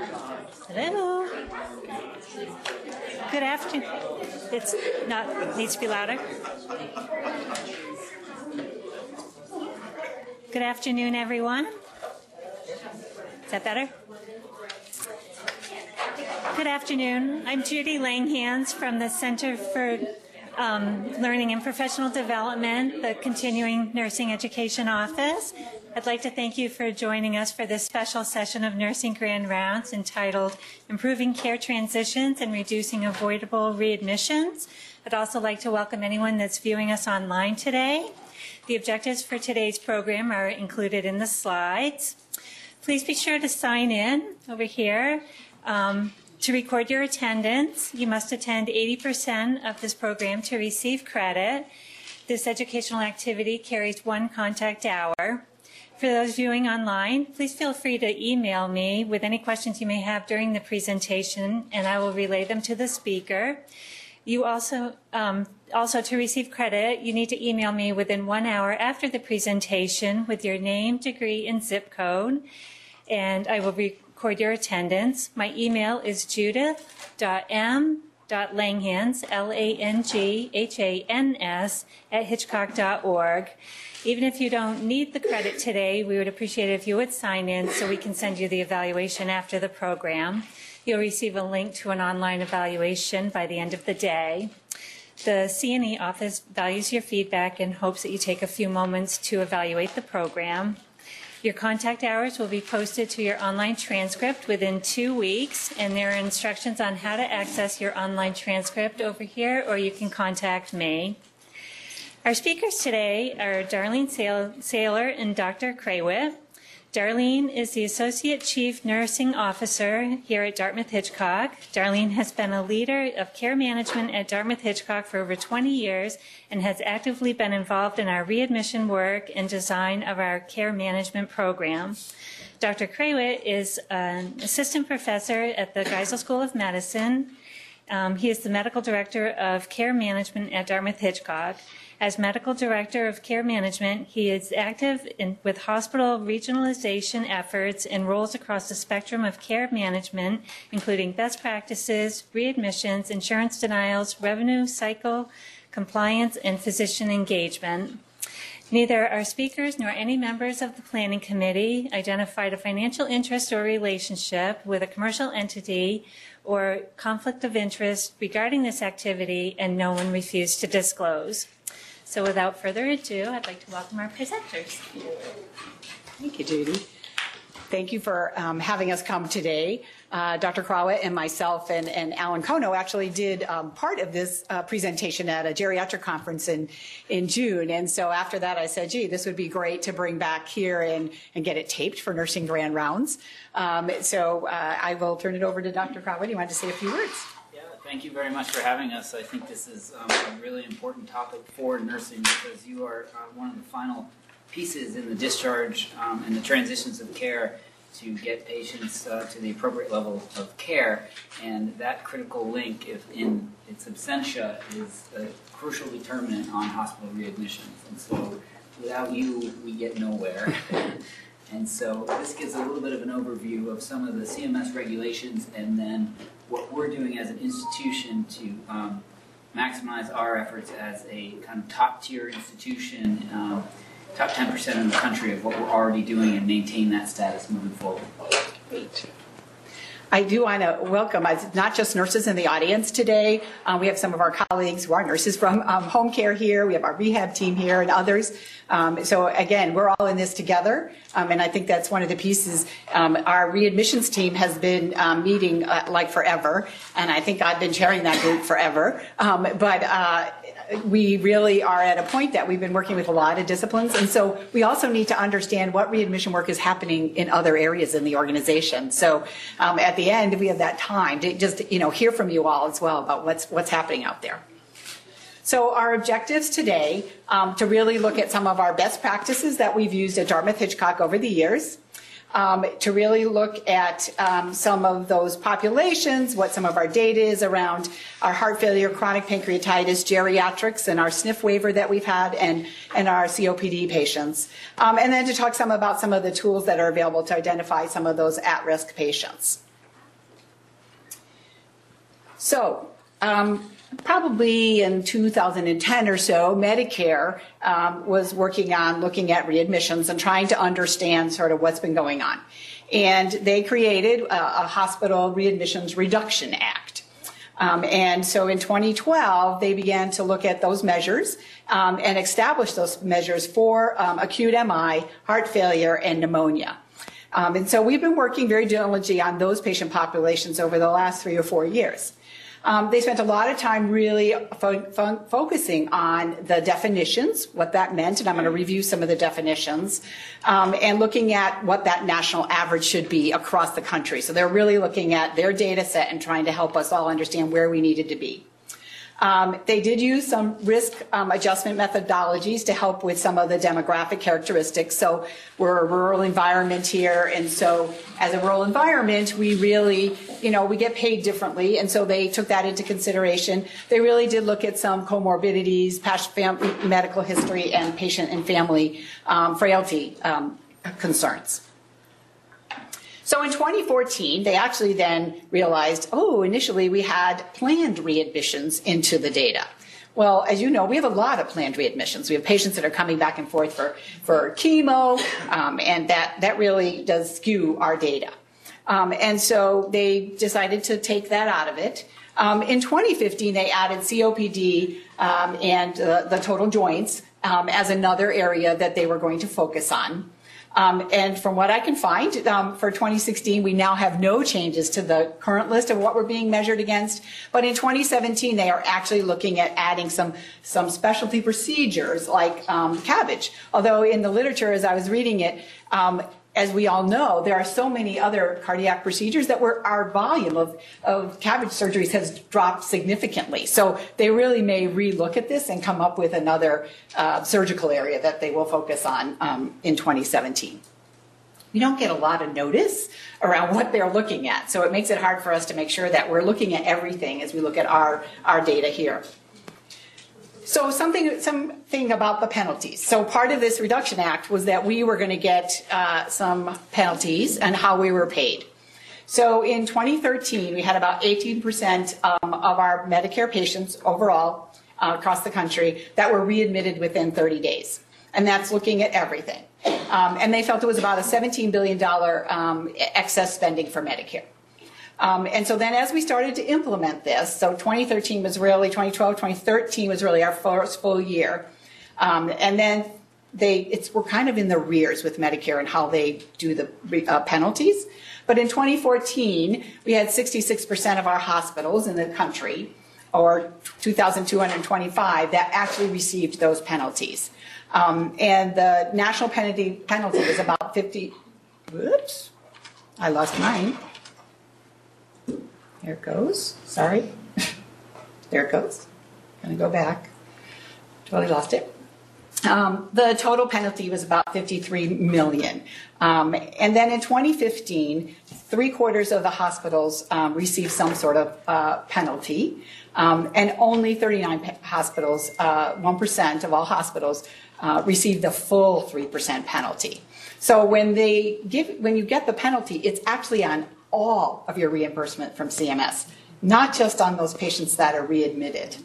Hello. Good afternoon. It's not needs to be louder. Good afternoon, everyone. Is that better? Good afternoon. I'm Judy Langhans from the Center for um, Learning and Professional Development, the Continuing Nursing Education Office. I'd like to thank you for joining us for this special session of Nursing Grand Rounds entitled Improving Care Transitions and Reducing Avoidable Readmissions. I'd also like to welcome anyone that's viewing us online today. The objectives for today's program are included in the slides. Please be sure to sign in over here. Um, to record your attendance, you must attend 80% of this program to receive credit. This educational activity carries one contact hour. For those viewing online, please feel free to email me with any questions you may have during the presentation, and I will relay them to the speaker. You also, um, also to receive credit, you need to email me within one hour after the presentation with your name, degree, and zip code, and I will record your attendance. My email is judith.m.langhans, L-A-N-G-H-A-N-S, at hitchcock.org. Even if you don't need the credit today, we would appreciate it if you would sign in so we can send you the evaluation after the program. You'll receive a link to an online evaluation by the end of the day. The CNE office values your feedback and hopes that you take a few moments to evaluate the program. Your contact hours will be posted to your online transcript within two weeks, and there are instructions on how to access your online transcript over here, or you can contact me. Our speakers today are Darlene Saylor and Dr. Craywit. Darlene is the Associate Chief Nursing Officer here at Dartmouth Hitchcock. Darlene has been a leader of care management at Dartmouth Hitchcock for over 20 years and has actively been involved in our readmission work and design of our care management program. Dr. Craywit is an assistant professor at the Geisel School of Medicine. Um, he is the medical director of care management at Dartmouth Hitchcock. As Medical Director of Care Management, he is active in, with hospital regionalization efforts and roles across the spectrum of care management, including best practices, readmissions, insurance denials, revenue cycle, compliance, and physician engagement. Neither our speakers nor any members of the Planning Committee identified a financial interest or relationship with a commercial entity or conflict of interest regarding this activity, and no one refused to disclose. So without further ado, I'd like to welcome our presenters. Thank you, Judy. Thank you for um, having us come today. Uh, Dr. Craywit and myself and, and Alan Kono actually did um, part of this uh, presentation at a geriatric conference in, in June. And so after that, I said, gee, this would be great to bring back here and, and get it taped for Nursing Grand Rounds. Um, so uh, I will turn it over to Dr. Craywit. You want to say a few words? Thank you very much for having us. I think this is um, a really important topic for nursing because you are uh, one of the final pieces in the discharge um, and the transitions of care to get patients uh, to the appropriate level of care. And that critical link, if in its absentia, is a crucial determinant on hospital readmissions. And so without you, we get nowhere. and so this gives a little bit of an overview of some of the CMS regulations and then what we're doing as an institution to um, maximize our efforts as a kind of top tier institution, um, top 10% in the country of what we're already doing and maintain that status moving forward. Great. I do want to welcome uh, not just nurses in the audience today. Um, we have some of our colleagues who are nurses from um, home care here. We have our rehab team here and others. Um, so again, we're all in this together, um, and I think that's one of the pieces. Um, our readmissions team has been um, meeting uh, like forever, and I think I've been chairing that group forever. but uh, we really are at a point that we've been working with a lot of disciplines. And so we also need to understand what readmission work is happening in other areas in the organization. So um, at the end, we have that time to just, you know, hear from you all as well about what's, what's happening out there. So our objectives today um, to really look at some of our best practices that we've used at Dartmouth Hitchcock over the years um, to really look at um, some of those populations, what some of our data is around our heart failure, chronic pancreatitis, geriatrics, and our SNF waiver that we've had, and, and our COPD patients. Um, and then to talk some about some of the tools that are available to identify some of those at-risk patients. So, um, probably in 2010 or so, Medicare um, was working on looking at readmissions and trying to understand sort of what's been going on. And they created a, a Hospital Readmissions Reduction Act. Um, and so in 2012, they began to look at those measures um, and establish those measures for um, acute MI, heart failure, and pneumonia. Um, and so we've been working very diligently on those patient populations over the last three or four years. Um, they spent a lot of time really fo- fo- focusing on the definitions, what that meant, and I'm going to review some of the definitions, um, and looking at what that national average should be across the country. So they're really looking at their data set and trying to help us all understand where we needed to be. Um, they did use some risk um, adjustment methodologies to help with some of the demographic characteristics. So we're a rural environment here, and so as a rural environment, we really, you know, we get paid differently, and so they took that into consideration. They really did look at some comorbidities, past family, medical history, and patient and family um, frailty um, concerns. So in 2014, they actually then realized, oh, initially we had planned readmissions into the data. Well, as you know, we have a lot of planned readmissions. We have patients that are coming back and forth for, for chemo, um, and that, that really does skew our data. Um, and so they decided to take that out of it. Um, in 2015, they added COPD um, and uh, the total joints um, as another area that they were going to focus on. Um, and from what I can find, um, for 2016, we now have no changes to the current list of what we're being measured against. But in 2017, they are actually looking at adding some some specialty procedures like um, CABG. Although in the literature, as I was reading it, um, as we all know, there are so many other cardiac procedures that were our volume of, of CABG surgeries has dropped significantly. So they really may relook at this and come up with another uh, surgical area that they will focus on um, in 2017. We don't get a lot of notice around what they're looking at, so it makes it hard for us to make sure that we're looking at everything as we look at our, our data here. So something, something about the penalties. So part of this reduction act was that we were going to get uh, some penalties and how we were paid. So in 2013, we had about 18% um, of our Medicare patients overall uh, across the country that were readmitted within 30 days. And that's looking at everything. Um, and they felt it was about a $17 billion um, excess spending for Medicare. Um, and so then as we started to implement this, so 2013 was really, 2012, 2013 was really our first full year. Um, and then they, it's, we're kind of in the rears with Medicare and how they do the uh, penalties. But in 2014, we had 66% of our hospitals in the country, or 2,225, that actually received those penalties. Um, and the national penalty, penalty was about 50, whoops, I lost mine. There it goes. Sorry. there it goes. Gonna go back. Totally lost it. Um, the total penalty was about 53 million. Um, and then in 2015, three quarters of the hospitals um, received some sort of uh, penalty, um, and only 39 hospitals, uh, 1% of all hospitals, uh, received the full 3% penalty. So when they give, when you get the penalty, it's actually on all of your reimbursement from CMS, not just on those patients that are readmitted,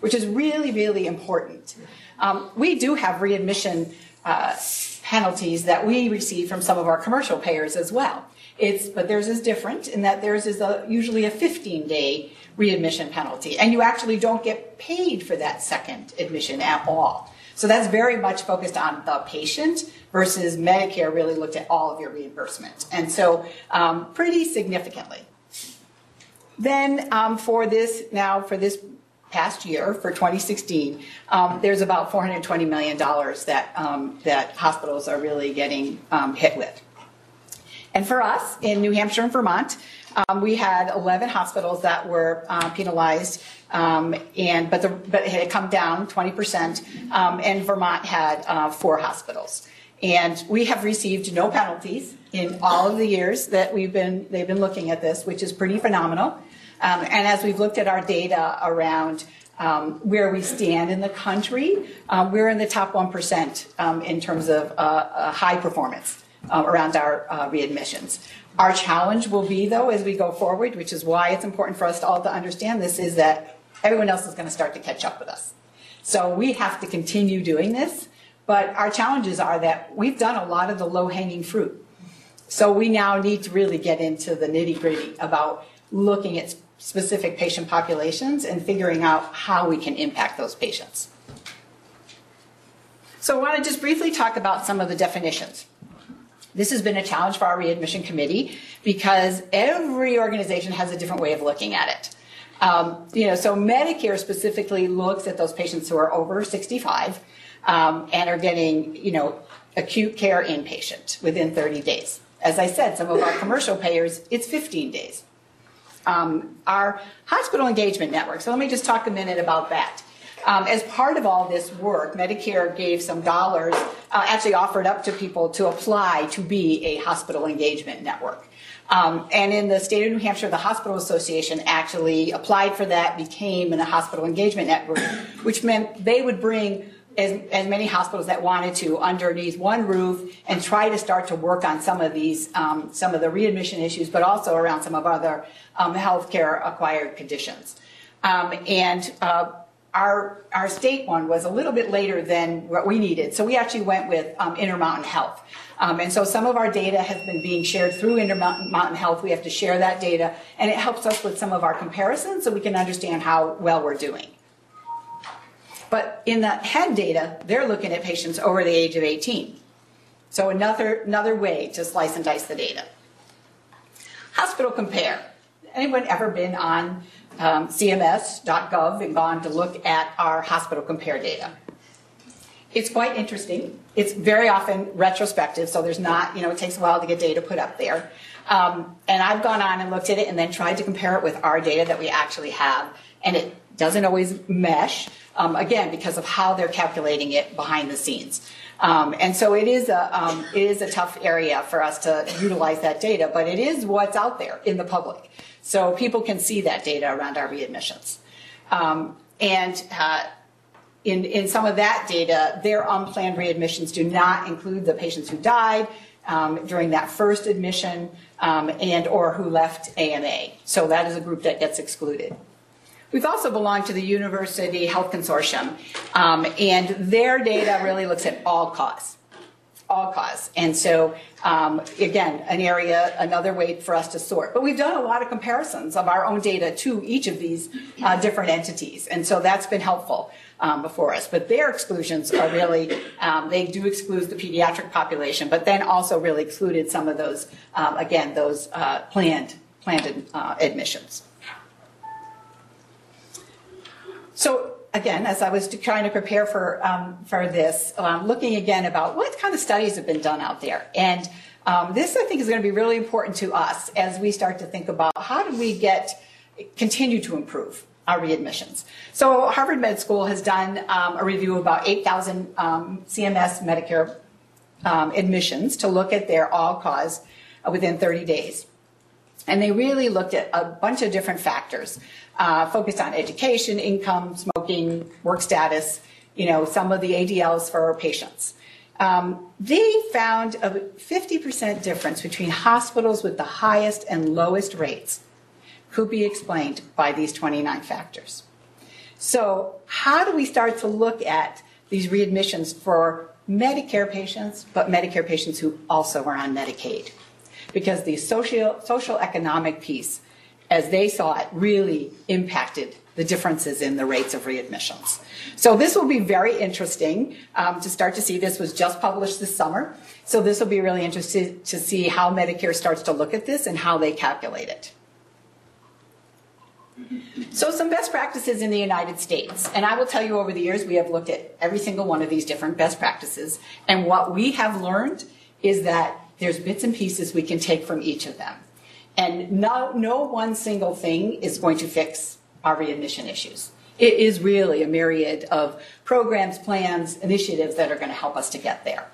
which is really, really important. Um, we do have readmission uh, penalties that we receive from some of our commercial payers as well. It's, but theirs is different in that theirs is a, usually a 15 day readmission penalty, and you actually don't get paid for that second admission at all. So that's very much focused on the patient versus Medicare really looked at all of your reimbursement. And so um, pretty significantly. Then um, for this, now for this past year, for 2016, um, there's about $420 million that, um, that hospitals are really getting um, hit with. And for us in New Hampshire and Vermont, um, we had 11 hospitals that were uh, penalized, um, and but the, but it had come down 20 percent, um, and Vermont had uh, four hospitals. And we have received no penalties in all of the years that we've been they've been looking at this, which is pretty phenomenal. Um, and as we've looked at our data around um, where we stand in the country, um, we're in the top one percent um, in terms of uh, uh, high performance uh, around our uh, readmissions. Our challenge will be, though, as we go forward, which is why it's important for us all to understand this, is that everyone else is going to start to catch up with us. So we have to continue doing this, but our challenges are that we've done a lot of the low-hanging fruit. So we now need to really get into the nitty-gritty about looking at specific patient populations and figuring out how we can impact those patients. So I want to just briefly talk about some of the definitions. This has been a challenge for our readmission committee because every organization has a different way of looking at it. Um, you know, so Medicare specifically looks at those patients who are over 65 um, and are getting, you know, acute care inpatient within 30 days. As I said, some of our commercial payers, it's 15 days. Um, our hospital engagement network. So let me just talk a minute about that. Um, as part of all this work, Medicare gave some dollars, uh, actually offered up to people to apply to be a hospital engagement network. Um, and in the state of New Hampshire, the Hospital Association actually applied for that, became a hospital engagement network, which meant they would bring as, as many hospitals that wanted to underneath one roof and try to start to work on some of these, um, some of the readmission issues, but also around some of other um, healthcare acquired conditions. Um, and uh, our, our state one was a little bit later than what we needed. So we actually went with um, Intermountain Health. Um, and so some of our data has been being shared through Intermountain Mountain Health. We have to share that data, and it helps us with some of our comparisons so we can understand how well we're doing. But in the HEN data, they're looking at patients over the age of 18. So another, another way to slice and dice the data. Hospital Compare. Anyone ever been on um, cms.gov and gone to look at our hospital compare data. It's quite interesting. It's very often retrospective, so there's not, you know, it takes a while to get data put up there. Um, and I've gone on and looked at it and then tried to compare it with our data that we actually have, and it doesn't always mesh, um, again, because of how they're calculating it behind the scenes. Um, and so it is a um, it is a tough area for us to utilize that data, but it is what's out there in the public. So people can see that data around our readmissions. Um, and uh, in, in some of that data, their unplanned readmissions do not include the patients who died um, during that first admission um, and or who left AMA. So that is a group that gets excluded. We've also belonged to the University Health Consortium, um, and their data really looks at all cause all cause. And so, um, again, an area, another way for us to sort. But we've done a lot of comparisons of our own data to each of these uh, different entities. And so that's been helpful um, before us. But their exclusions are really, um, they do exclude the pediatric population, but then also really excluded some of those, um, again, those uh, planned, planned uh, admissions. So again, as I was trying to prepare for um, for this, um, looking again about what kind of studies have been done out there, and um, this I think is going to be really important to us as we start to think about how do we get continue to improve our readmissions. So Harvard Med School has done um, a review of about 8,000 um, CMS Medicare um, admissions to look at their all cause within 30 days. And they really looked at a bunch of different factors, uh, focused on education, income, smoking, work status, you know, some of the ADLs for our patients. Um, they found a 50% difference between hospitals with the highest and lowest rates could be explained by these 29 factors. So, how do we start to look at these readmissions for Medicare patients, but Medicare patients who also are on Medicaid? because the social, social economic piece, as they saw it, really impacted the differences in the rates of readmissions. So this will be very interesting um, to start to see. This was just published this summer. So this will be really interesting to see how Medicare starts to look at this and how they calculate it. So some best practices in the United States. And I will tell you over the years, we have looked at every single one of these different best practices. And what we have learned is that there's bits and pieces we can take from each of them. And no, no one single thing is going to fix our readmission issues. It is really a myriad of programs, plans, initiatives that are going to help us to get there.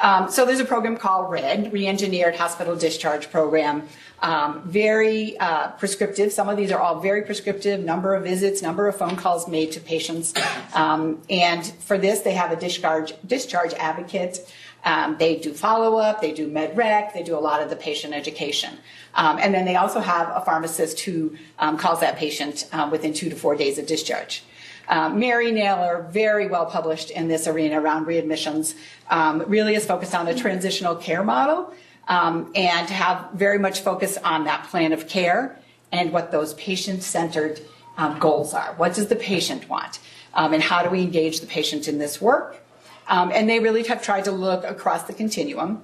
Um, so there's a program called RED, Reengineered Hospital Discharge Program. Um, very uh, prescriptive. Some of these are all very prescriptive. Number of visits, number of phone calls made to patients. Um, and for this, they have a discharge discharge advocate Um, they do follow-up, they do med rec, they do a lot of the patient education. Um, and then they also have a pharmacist who um, calls that patient uh, within two to four days of discharge. Um, Mary Naylor, very well published in this arena around readmissions, um, really is focused on a transitional care model um, and have very much focus on that plan of care and what those patient-centered um, goals are. What does the patient want? Um, and how do we engage the patient in this work? Um, and they really have tried to look across the continuum.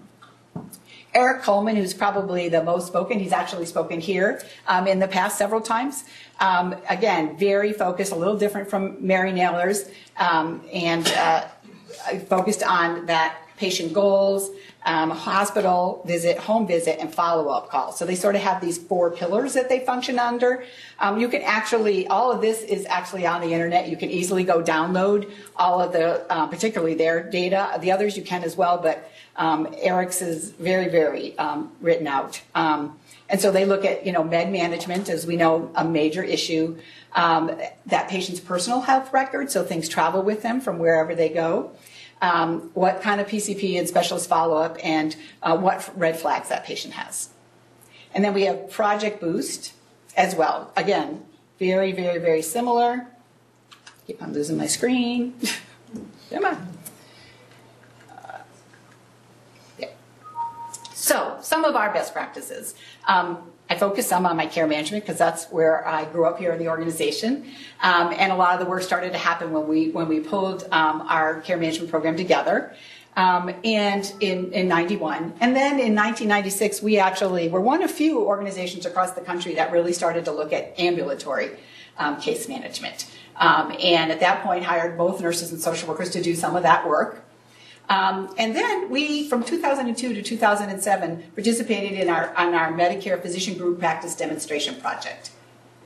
Eric Coleman, who's probably the most spoken, he's actually spoken here um, in the past several times. Um, again, very focused, a little different from Mary Naylor's, um, and uh, focused on that patient goals, um, hospital visit, home visit, and follow-up calls. So they sort of have these four pillars that they function under. Um, you can actually, all of this is actually on the internet. You can easily go download all of the, uh, particularly their data. The others you can as well, but um, Eric's is very, very um, written out. Um, and so they look at, you know, med management, as we know, a major issue. Um, that patient's personal health record, so things travel with them from wherever they go um, what kind of PCP and specialist follow-up, and uh, what red flags that patient has. And then we have Project Boost as well. Again, very, very, very similar. I'm losing my screen. Come on. Uh, yeah. So, some of our best practices. Um, I focus some on my care management because that's where I grew up here in the organization. Um, and a lot of the work started to happen when we, when we pulled um, our care management program together. Um, and in, in 91. And then in 1996, we actually were one of few organizations across the country that really started to look at ambulatory um, case management. Um, and at that point, hired both nurses and social workers to do some of that work. Um, and then we, from 2002 to 2007, participated in our, on our Medicare Physician Group Practice Demonstration Project.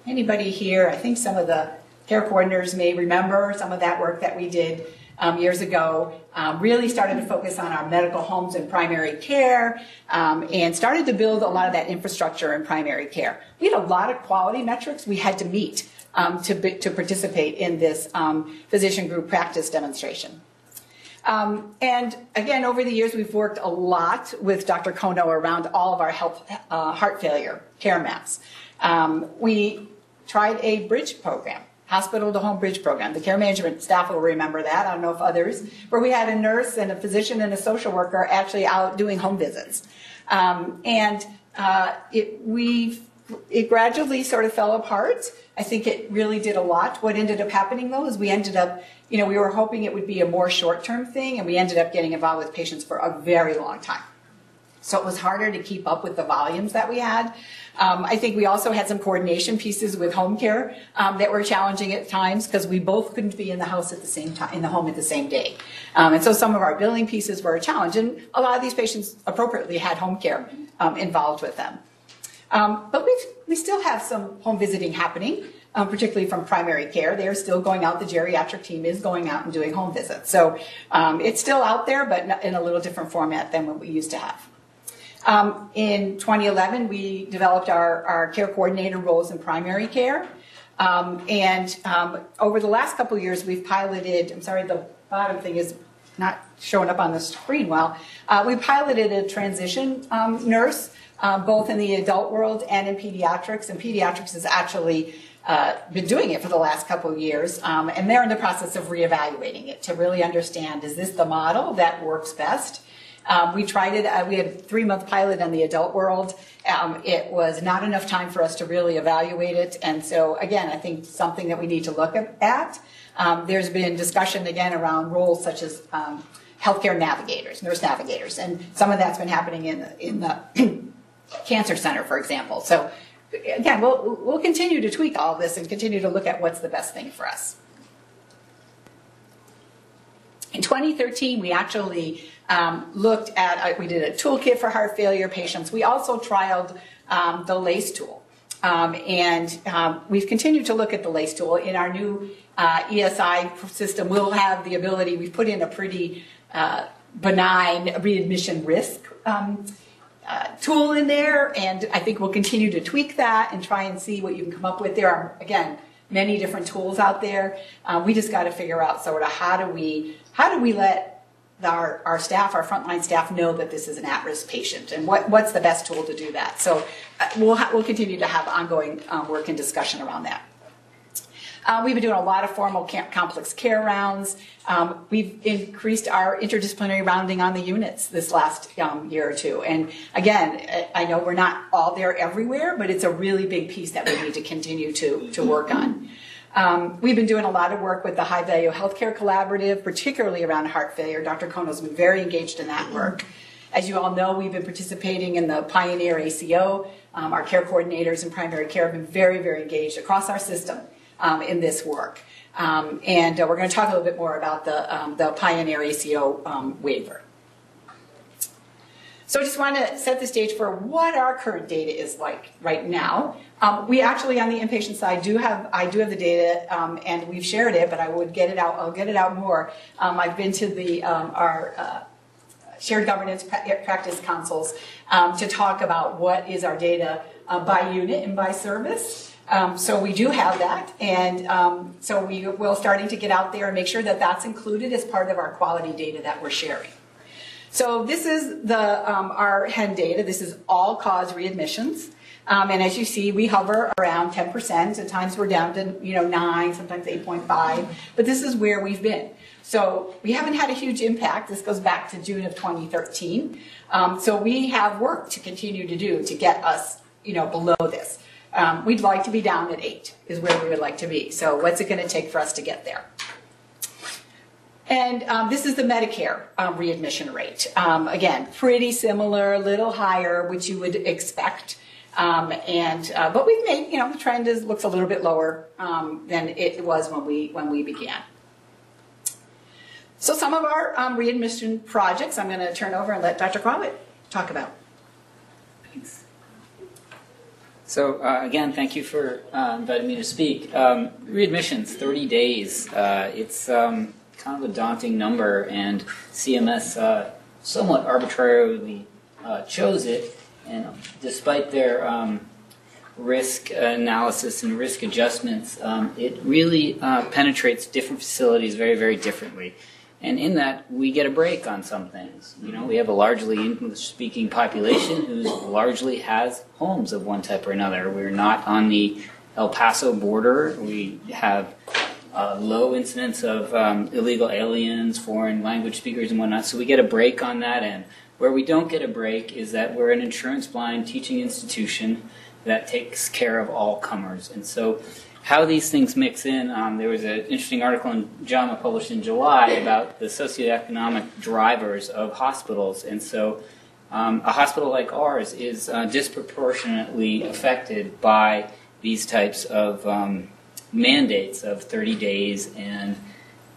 Anybody here, I think some of the care coordinators may remember some of that work that we did um, years ago, um, really started to focus on our medical homes and primary care um, and started to build a lot of that infrastructure in primary care. We had a lot of quality metrics we had to meet um, to, to participate in this um, physician group practice demonstration. Um, and again, over the years, we've worked a lot with Dr. Kono around all of our health, uh, heart failure care maps. Um, we tried a bridge program, hospital to home bridge program. The care management staff will remember that. I don't know if others, where we had a nurse and a physician and a social worker actually out doing home visits. Um, and uh, it, we it gradually sort of fell apart. I think it really did a lot. What ended up happening though is we ended up you know, we were hoping it would be a more short-term thing, and we ended up getting involved with patients for a very long time. So it was harder to keep up with the volumes that we had. Um, I think we also had some coordination pieces with home care um, that were challenging at times because we both couldn't be in the house at the same time, in the home at the same day. Um, and so some of our billing pieces were a challenge, and a lot of these patients appropriately had home care um, involved with them. Um, but we we still have some home visiting happening um, particularly from primary care. They are still going out. The geriatric team is going out and doing home visits. So um, it's still out there, but in a little different format than what we used to have. Um, in 2011, we developed our, our care coordinator roles in primary care. Um, and um, over the last couple years, we've piloted, I'm sorry, the bottom thing is not showing up on the screen well. Uh, we piloted a transition um, nurse, uh, both in the adult world and in pediatrics. And pediatrics has actually uh, been doing it for the last couple of years, um, and they're in the process of reevaluating it to really understand is this the model that works best? Um, we tried it. Uh, we had a three month pilot in the adult world. Um, it was not enough time for us to really evaluate it, and so again, I think something that we need to look at. Um, there's been discussion again around roles such as um, healthcare navigators, nurse navigators, and some of that's been happening in the, in the cancer center, for example. So again, we'll, we'll continue to tweak all this and continue to look at what's the best thing for us. In 2013, we actually um, looked at, uh, we did a toolkit for heart failure patients. We also trialed um, the LACE tool. Um, and um, we've continued to look at the LACE tool. In our new uh, ESI system, we'll have the ability, we've put in a pretty uh, benign readmission risk um, uh, tool in there, and I think we'll continue to tweak that and try and see what you can come up with. There are, again, many different tools out there. Uh, we just got to figure out sort of how do we how do we let our, our staff, our frontline staff know that this is an at-risk patient and what, what's the best tool to do that. So uh, we'll, we'll continue to have ongoing um, work and discussion around that. Uh, we've been doing a lot of formal complex care rounds. Um, we've increased our interdisciplinary rounding on the units this last um, year or two. And again, I know we're not all there everywhere, but it's a really big piece that we need to continue to, to work on. Um, we've been doing a lot of work with the High Value Healthcare Collaborative, particularly around heart failure. Dr. Kono's been very engaged in that work. As you all know, we've been participating in the Pioneer ACO. Um, our care coordinators in primary care have been very, very engaged across our system um, in this work. Um, and uh, we're going to talk a little bit more about the, um, the Pioneer ACO um, waiver. So I just want to set the stage for what our current data is like right now. Um, we actually, on the inpatient side, do have I do have the data, um, and we've shared it, but I would get it out. I'll get it out more. Um, I've been to the um, our uh, shared governance pra- practice councils um, to talk about what is our data uh, by unit and by service. Um, so we do have that, and um, so we will starting to get out there and make sure that that's included as part of our quality data that we're sharing. So this is the um, our HEN data. This is all cause readmissions. Um, and as you see, we hover around 10%. At times we're down to, you know, 9, sometimes 8.5. But this is where we've been. So we haven't had a huge impact. This goes back to June of 2013. Um, so we have work to continue to do to get us, you know, below this. Um, we'd like to be down at 8 is where we would like to be. So what's it going to take for us to get there? And um, this is the Medicare um, readmission rate. Um, again, pretty similar, a little higher, which you would expect. Um, and uh, but we've made, you know, the trend is looks a little bit lower um, than it was when we when we began. So some of our um, readmission projects, I'm going to turn over and let Dr. Crowett talk about. Thanks. So uh, again, thank you for uh, inviting me to speak. Um, readmissions, 30 days. Uh, it's um, kind of a daunting number, and CMS uh, somewhat arbitrarily uh, chose it. And despite their um, risk analysis and risk adjustments, um, it really uh, penetrates different facilities very, very differently. And in that, we get a break on some things. You know, we have a largely English-speaking population who largely has homes of one type or another. We're not on the El Paso border. We have uh, low incidence of um, illegal aliens, foreign language speakers, and whatnot. So we get a break on that end. Where we don't get a break is that we're an insurance-blind teaching institution that takes care of all comers. And so how these things mix in. Um, there was an interesting article in JAMA published in July about the socioeconomic drivers of hospitals, and so um, a hospital like ours is uh, disproportionately affected by these types of um, mandates of 30 days and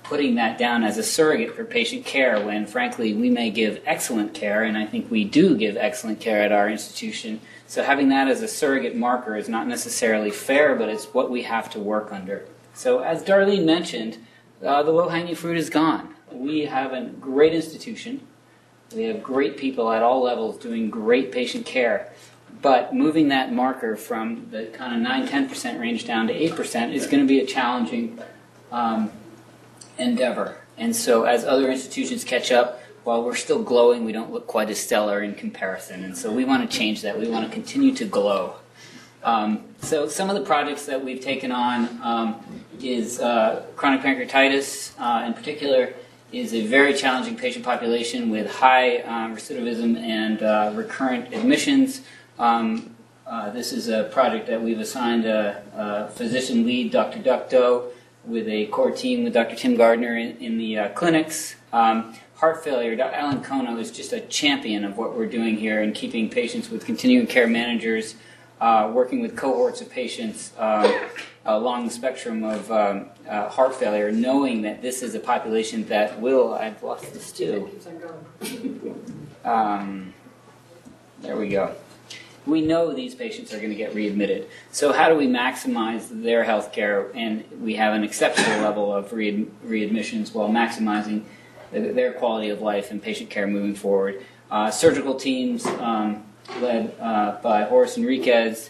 putting that down as a surrogate for patient care when frankly we may give excellent care and I think we do give excellent care at our institution so having that as a surrogate marker is not necessarily fair, but it's what we have to work under. So as Darlene mentioned, uh, the low-hanging fruit is gone. We have a great institution. We have great people at all levels doing great patient care. But moving that marker from the kind of 9 10% range down to 8% is going to be a challenging um, endeavor. And so, as other institutions catch up, while we're still glowing, we don't look quite as stellar in comparison. And so we want to change that. We want to continue to glow. Um, so some of the projects that we've taken on um, is uh, chronic pancreatitis, uh, in particular, is a very challenging patient population with high um, recidivism and uh, recurrent admissions. Um, uh, this is a project that we've assigned a, a, physician lead, Dr. Ducto, with a core team with Dr. Tim Gardner in, in the uh, clinics. Um, heart failure, Dr. Alan Kono is just a champion of what we're doing here in keeping patients with continuing care managers, uh, working with cohorts of patients uh, along the spectrum of um, uh, heart failure, knowing that this is a population that will, I've lost this too. Um, there we go. We know these patients are going to get readmitted. So, how do we maximize their health care? And we have an acceptable level of read- readmissions while maximizing their quality of life and patient care moving forward. Uh, surgical teams um, led uh, by Horace Henriques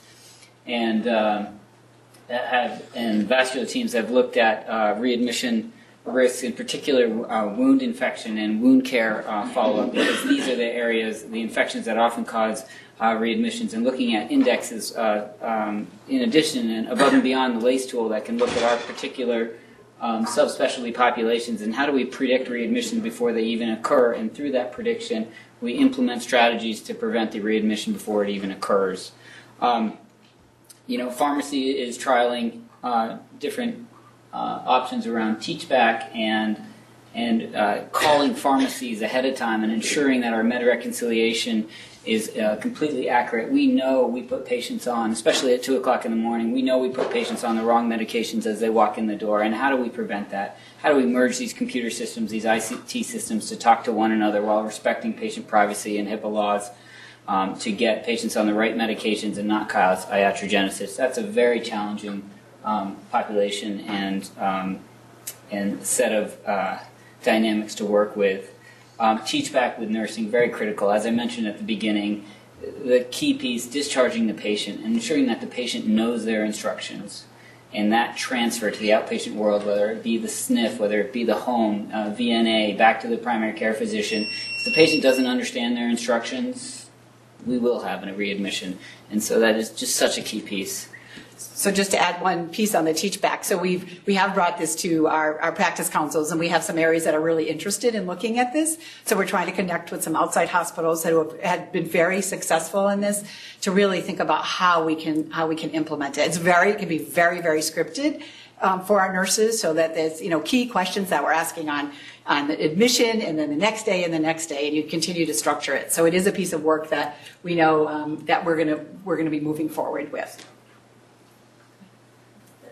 and um, have and vascular teams have looked at uh, readmission risks, in particular uh, wound infection and wound care uh, follow-up, because these are the areas, the infections that often cause uh, readmissions, and looking at indexes um, in addition and above and beyond the LACE tool that can look at our particular um, subspecialty populations and how do we predict readmission before they even occur, and through that prediction, we implement strategies to prevent the readmission before it even occurs. Um, you know, pharmacy is trialing uh, different uh, options around teach back and and uh, calling pharmacies ahead of time and ensuring that our med reconciliation is uh, completely accurate. We know we put patients on, especially at two o'clock in the morning. We know we put patients on the wrong medications as they walk in the door. And how do we prevent that? How do we merge these computer systems, these ICT systems, to talk to one another while respecting patient privacy and HIPAA laws? Um, to get patients on the right medications and not cause iatrogenesis. That's a very challenging um, population and um, and set of uh, dynamics to work with. Um, teach back with nursing very critical. As I mentioned at the beginning, the key piece discharging the patient and ensuring that the patient knows their instructions. And that transfer to the outpatient world, whether it be the SNF, whether it be the home, uh, VNA, back to the primary care physician, if the patient doesn't understand their instructions, we will have a readmission. And so that is just such a key piece. So just to add one piece on the teach back, so we've we have brought this to our, our practice councils, and we have some areas that are really interested in looking at this. So we're trying to connect with some outside hospitals that have had been very successful in this to really think about how we can how we can implement it. It's very it can be very very scripted um, for our nurses, so that there's you know key questions that we're asking on on the admission, and then the next day, and the next day, and you continue to structure it. So it is a piece of work that we know um, that we're gonna we're gonna be moving forward with.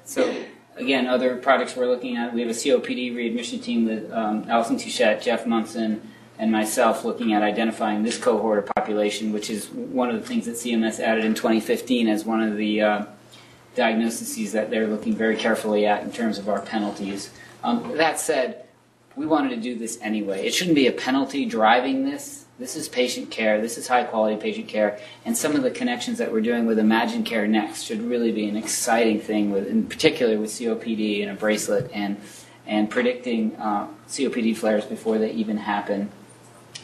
So again, other projects we're looking at, we have a COPD readmission team with um, Allison Touchette, Jeff Munson, and myself looking at identifying this cohort of population, which is one of the things that CMS added in 2015 as one of the uh, diagnoses that they're looking very carefully at in terms of our penalties. Um, that said, we wanted to do this anyway. It shouldn't be a penalty driving this. This is patient care. This is high quality patient care. And some of the connections that we're doing with Imagine Care Next should really be an exciting thing, with, in particular with COPD and a bracelet and, and predicting uh, COPD flares before they even happen.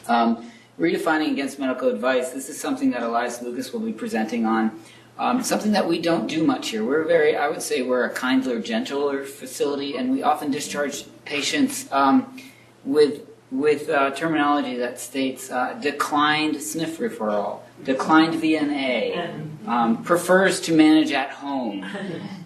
Um, redefining against medical advice. This is something that Elias Lucas will be presenting on. Um, something that we don't do much here. We're very, I would say, we're a kindler, gentler facility, and we often discharge patients um, with with uh, terminology that states uh, declined SNF referral, declined VNA, um, prefers to manage at home.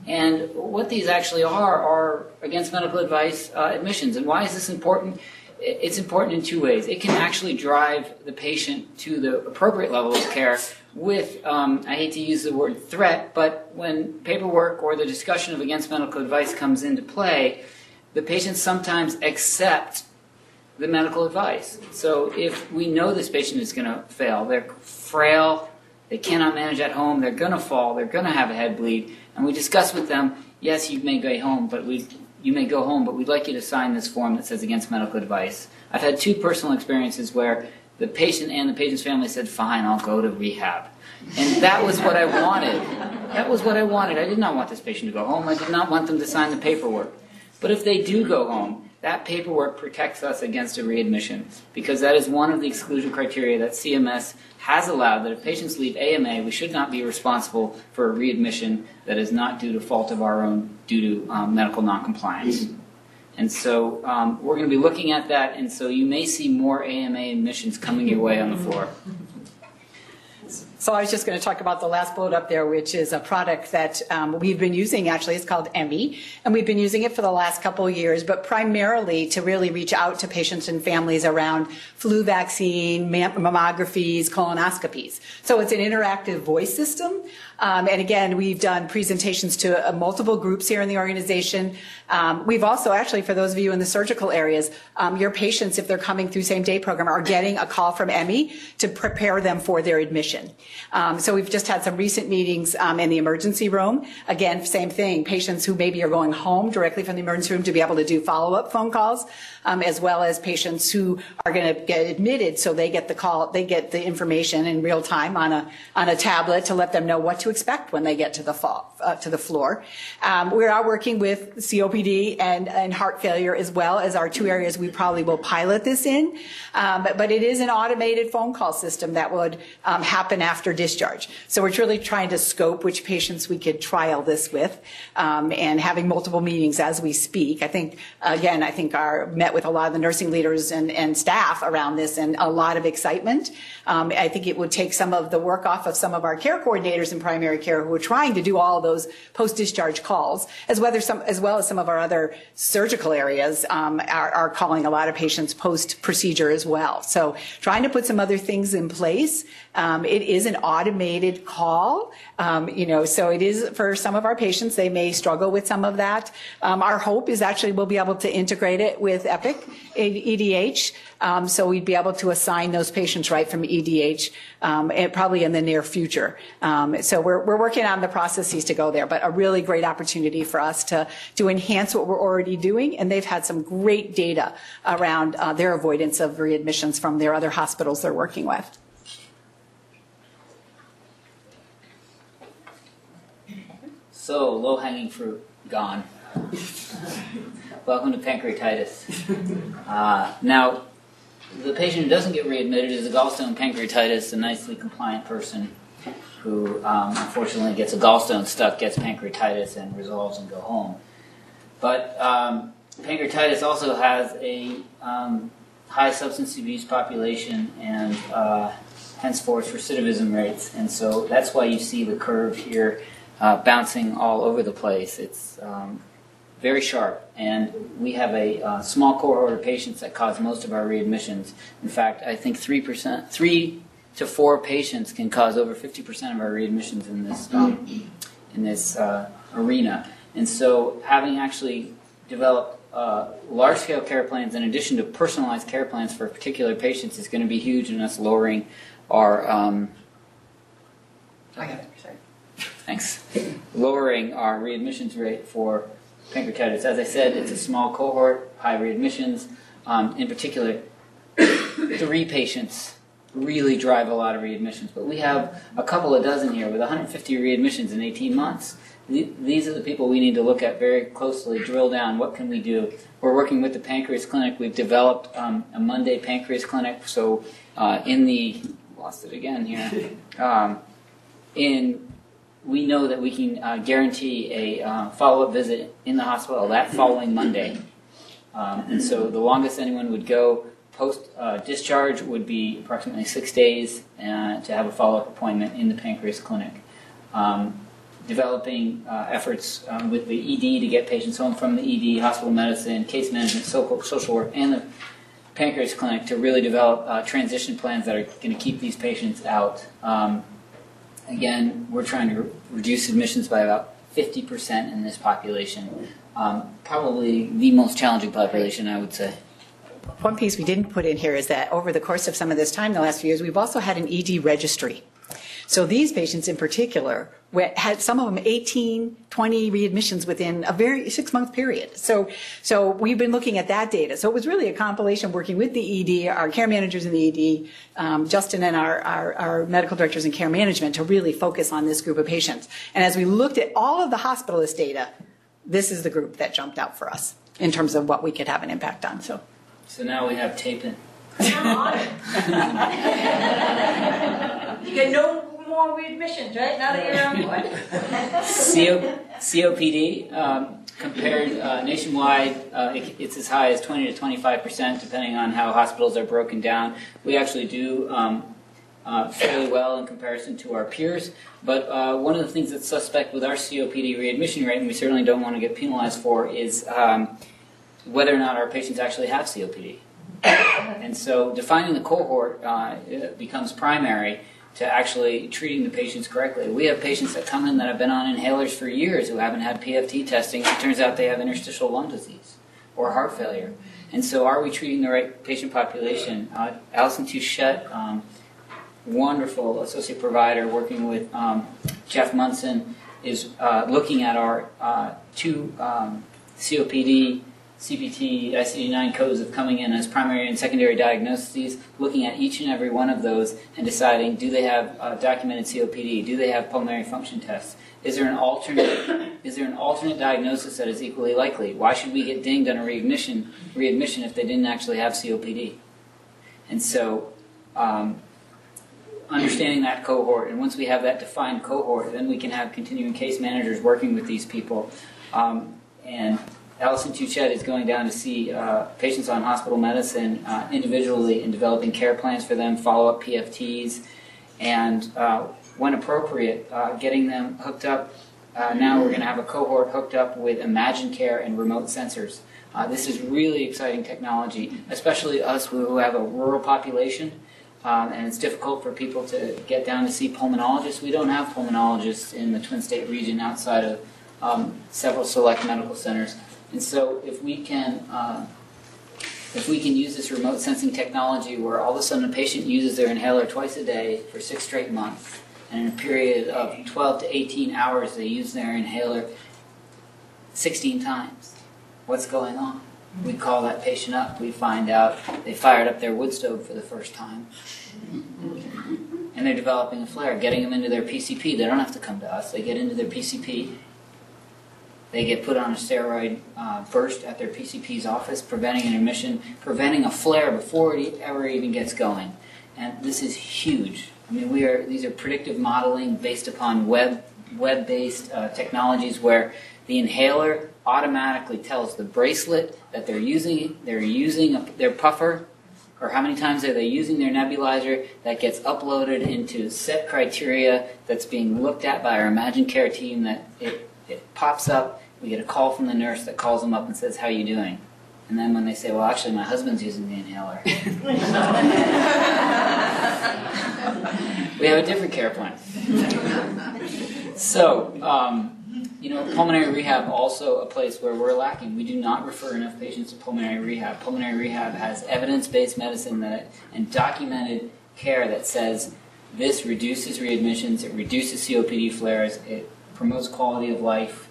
And what these actually are are against medical advice uh, admissions. And why is this important? It's important in two ways. It can actually drive the patient to the appropriate level of care with, um, I hate to use the word threat, but when paperwork or the discussion of against medical advice comes into play, the patients sometimes accept the medical advice. So if we know this patient is going to fail, they're frail, they cannot manage at home, they're going to fall, they're going to have a head bleed, and we discuss with them, yes, you may go home, but we you may go home, but we'd like you to sign this form that says against medical advice. I've had two personal experiences where the patient and the patient's family said, fine, I'll go to rehab. And that was what I wanted. That was what I wanted. I did not want this patient to go home. I did not want them to sign the paperwork. But if they do go home, that paperwork protects us against a readmission because that is one of the exclusion criteria that CMS has allowed that if patients leave AMA, we should not be responsible for a readmission that is not due to fault of our own due to um, medical noncompliance. And so um, we're going to be looking at that, and so you may see more AMA admissions coming your way on the floor. So I was just going to talk about the last bullet up there, which is a product that um, we've been using. Actually, it's called Emmi, and we've been using it for the last couple of years, but primarily to really reach out to patients and families around flu vaccine, mammographies, colonoscopies. So it's an interactive voice system um, and again, we've done presentations to uh, multiple groups here in the organization. Um, we've also actually, for those of you in the surgical areas, um, your patients, if they're coming through same day program, are getting a call from Emmi to prepare them for their admission. Um, so we've just had some recent meetings um, in the emergency room. Again, same thing. Patients who maybe are going home directly from the emergency room to be able to do follow-up phone calls, um, as well as patients who are going to get admitted, so they get the call, they get the information in real time on a on a tablet to let them know what to expect when they get to the fall, uh, to the floor. Um, we are working with COPD and, and heart failure as well as our two areas we probably will pilot this in. Um, but, but it is an automated phone call system that would um, happen after discharge. So we're really trying to scope which patients we could trial this with um, and having multiple meetings as we speak. I think, again, I think our met with a lot of the nursing leaders and, and staff around this and a lot of excitement. Um, I think it would take some of the work off of some of our care coordinators in primary care who are trying to do all those post-discharge calls, as well as some, as well as some of our other surgical areas um, are, are calling a lot of patients post-procedure as well. So trying to put some other things in place. Um, it is an automated call, um, you know, so it is for some of our patients, they may struggle with some of that. Um, our hope is actually we'll be able to integrate it with Epic EDH, um, so we'd be able to assign those patients right from EDH, um, probably in the near future. Um, so we're, we're working on the processes to go there, but a really great opportunity for us to, to enhance what we're already doing, and they've had some great data around uh, their avoidance of readmissions from their other hospitals they're working with. So, low hanging fruit, gone. Welcome to pancreatitis. Uh, now, the patient who doesn't get readmitted is a gallstone pancreatitis, a nicely compliant person who um, unfortunately gets a gallstone stuck, gets pancreatitis, and resolves and go home. But um, pancreatitis also has a um, high substance abuse population and uh, henceforth recidivism rates, and so that's why you see the curve here uh, bouncing all over the place. It's um, very sharp, and we have a uh, small cohort of patients that cause most of our readmissions. In fact, I think three percent, three to four patients can cause over fifty percent of our readmissions in this um, in this uh, arena. And so, having actually developed uh, large-scale care plans in addition to personalized care plans for particular patients is going to be huge in us lowering our um, Thanks. Lowering our readmissions rate for pancreatitis. As I said, it's a small cohort, high readmissions. Um, in particular, three patients really drive a lot of readmissions, but we have a couple of dozen here with 150 readmissions in 18 months. These are the people we need to look at very closely, drill down. What can we do? We're working with the Pancreas Clinic. We've developed um, a Monday Pancreas Clinic. So, uh, in the lost it again here. Um, in we know that we can uh, guarantee a uh, follow-up visit in the hospital that following Monday. Um, and so the longest anyone would go post uh, discharge would be approximately six days uh, to have a follow-up appointment in the pancreas clinic. Um, developing uh, efforts um, with the ED to get patients home from the ED, hospital medicine, case management, social work, and the pancreas clinic to really develop uh, transition plans that are going to keep these patients out. Um, Again, we're trying to re- reduce admissions by about 50% in this population. Um, probably the most challenging population, I would say. One piece we didn't put in here is that over the course of some of this time, the last few years, we've also had an ED registry. So these patients in particular had some of them 18, 20 readmissions within a very six month period. So, so we've been looking at that data. So it was really a compilation working with the ED, our care managers in the ED, um, Justin and our, our, our, medical directors in care management to really focus on this group of patients. And as we looked at all of the hospitalist data, this is the group that jumped out for us in terms of what we could have an impact on. So, so now we have tape it. you get no more readmissions, right? Now that you're on board. CO, COPD um, compared uh, nationwide, uh, it, it's as high as 20 to 25 percent, depending on how hospitals are broken down. We actually do um, uh, fairly well in comparison to our peers. But uh, one of the things that's suspect with our COPD readmission rate, and we certainly don't want to get penalized for, is um, whether or not our patients actually have COPD. and so defining the cohort uh, becomes primary to actually treating the patients correctly. We have patients that come in that have been on inhalers for years who haven't had PFT testing. It turns out they have interstitial lung disease or heart failure. And so, are we treating the right patient population? Uh, Allison Touchette, um, wonderful associate provider working with um, Jeff Munson, is uh, looking at our uh, two um, COPD CPT, ICD-9 codes of coming in as primary and secondary diagnoses, looking at each and every one of those and deciding do they have uh, documented COPD, do they have pulmonary function tests, is there an alternate is there an alternate diagnosis that is equally likely? Why should we get dinged on a readmission readmission if they didn't actually have COPD? And so, um, understanding that cohort, and once we have that defined cohort, then we can have continuing case managers working with these people. Um, and Allison Tuchette is going down to see uh, patients on hospital medicine uh, individually and developing care plans for them, follow up PFTs, and uh, when appropriate, uh, getting them hooked up. Uh, now we're going to have a cohort hooked up with Imagine Care and remote sensors. Uh, this is really exciting technology, especially us who have a rural population. Um, and it's difficult for people to get down to see pulmonologists. We don't have pulmonologists in the Twin State region outside of um, several select medical centers. And so, if we can, uh, if we can use this remote sensing technology, where all of a sudden a patient uses their inhaler twice a day for six straight months, and in a period of 12 to 18 hours they use their inhaler 16 times, what's going on? We call that patient up. We find out they fired up their wood stove for the first time. And they're developing a flare, getting them into their PCP. They don't have to come to us. They get into their PCP. They get put on a steroid uh, first at their PCP's office, preventing an admission, preventing a flare before it ever even gets going. And this is huge. I mean, we are these are predictive modeling based upon web web-based uh, technologies where the inhaler automatically tells the bracelet that they're using they're using a, their puffer or how many times are they using their nebulizer that gets uploaded into set criteria that's being looked at by our Imagine Care team that it, it pops up we get a call from the nurse that calls them up and says how are you doing and then when they say well actually my husband's using the inhaler we have a different care plan so um, you know, pulmonary rehab also a place where we're lacking. We do not refer enough patients to pulmonary rehab. Pulmonary rehab has evidence-based medicine that and documented care that says this reduces readmissions, it reduces COPD flares, it promotes quality of life.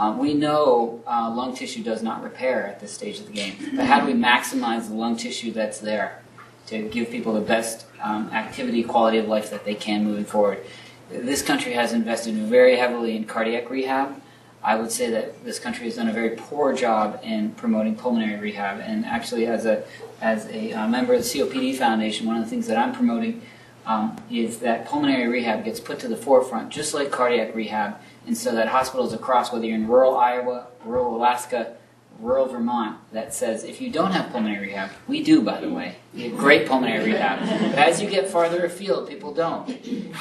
Um, we know uh, lung tissue does not repair at this stage of the game, but how do we maximize the lung tissue that's there to give people the best um, activity, quality of life that they can moving forward? This country has invested very heavily in cardiac rehab. I would say that this country has done a very poor job in promoting pulmonary rehab. And actually, as a as a uh, member of the COPD Foundation, one of the things that I'm promoting um, is that pulmonary rehab gets put to the forefront, just like cardiac rehab, and so that hospitals across, whether you're in rural Iowa, rural Alaska, rural Vermont, that says if you don't have pulmonary rehab, we do, by the way, we have great pulmonary rehab. But as you get farther afield, people don't,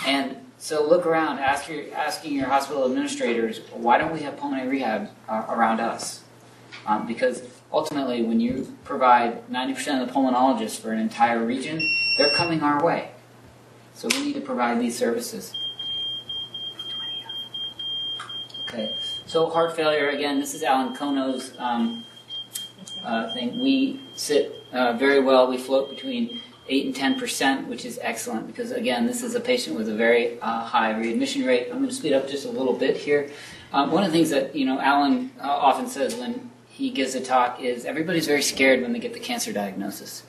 and so look around, ask your, asking your hospital administrators, why don't we have pulmonary rehab uh, around us? Um, because ultimately, when you provide 90% of the pulmonologists for an entire region, they're coming our way. So we need to provide these services. Okay, so heart failure, again, this is Alan Kono's um, uh, thing. We sit uh, very well, we float between 8 and 10 percent, which is excellent because, again, this is a patient with a very uh, high readmission rate. I'm going to speed up just a little bit here. Um, one of the things that, you know, Alan uh, often says when he gives a talk is everybody's very scared when they get the cancer diagnosis.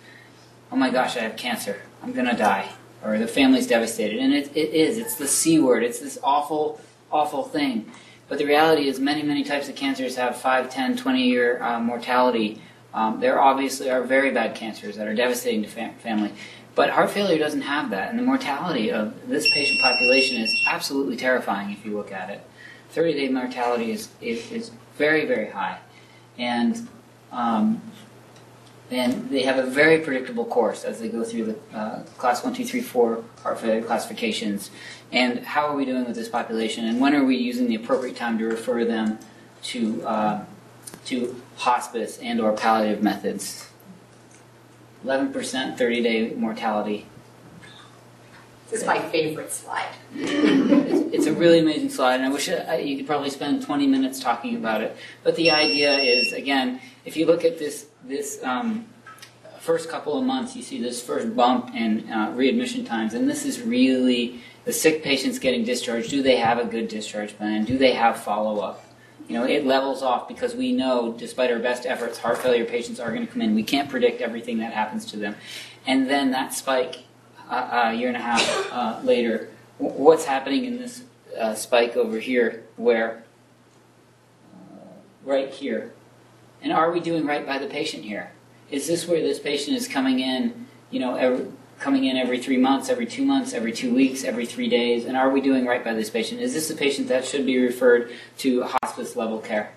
Oh my gosh, I have cancer. I'm going to die. Or the family's devastated. And it, it is. It's the C word. It's this awful, awful thing. But the reality is many, many types of cancers have 5, 10, 20 year uh, mortality. Um, there obviously are very bad cancers that are devastating to fam- family, but heart failure doesn't have that, and the mortality of this patient population is absolutely terrifying if you look at it. 30-day mortality is, is, is very, very high, and um, and they have a very predictable course as they go through the uh, class 1, 2, 3, 4 heart failure classifications. And how are we doing with this population? And when are we using the appropriate time to refer them to uh, to hospice and or palliative methods. 11% 30-day mortality. This is my favorite slide. It's, it's a really amazing slide, and I wish I, you could probably spend 20 minutes talking about it. But the idea is, again, if you look at this this um, first couple of months, you see this first bump in uh, readmission times, and this is really the sick patients getting discharged. Do they have a good discharge plan? Do they have follow up? you know, it levels off because we know, despite our best efforts, heart failure patients are going to come in. We can't predict everything that happens to them. And then that spike, uh, a year and a half uh, later, what's happening in this uh, spike over here, where uh, right here, and are we doing right by the patient here? Is this where this patient is coming in, you know, every, coming in every three months, every two months, every two weeks, every three days? And are we doing right by this patient? Is this a patient that should be referred to hospice level care?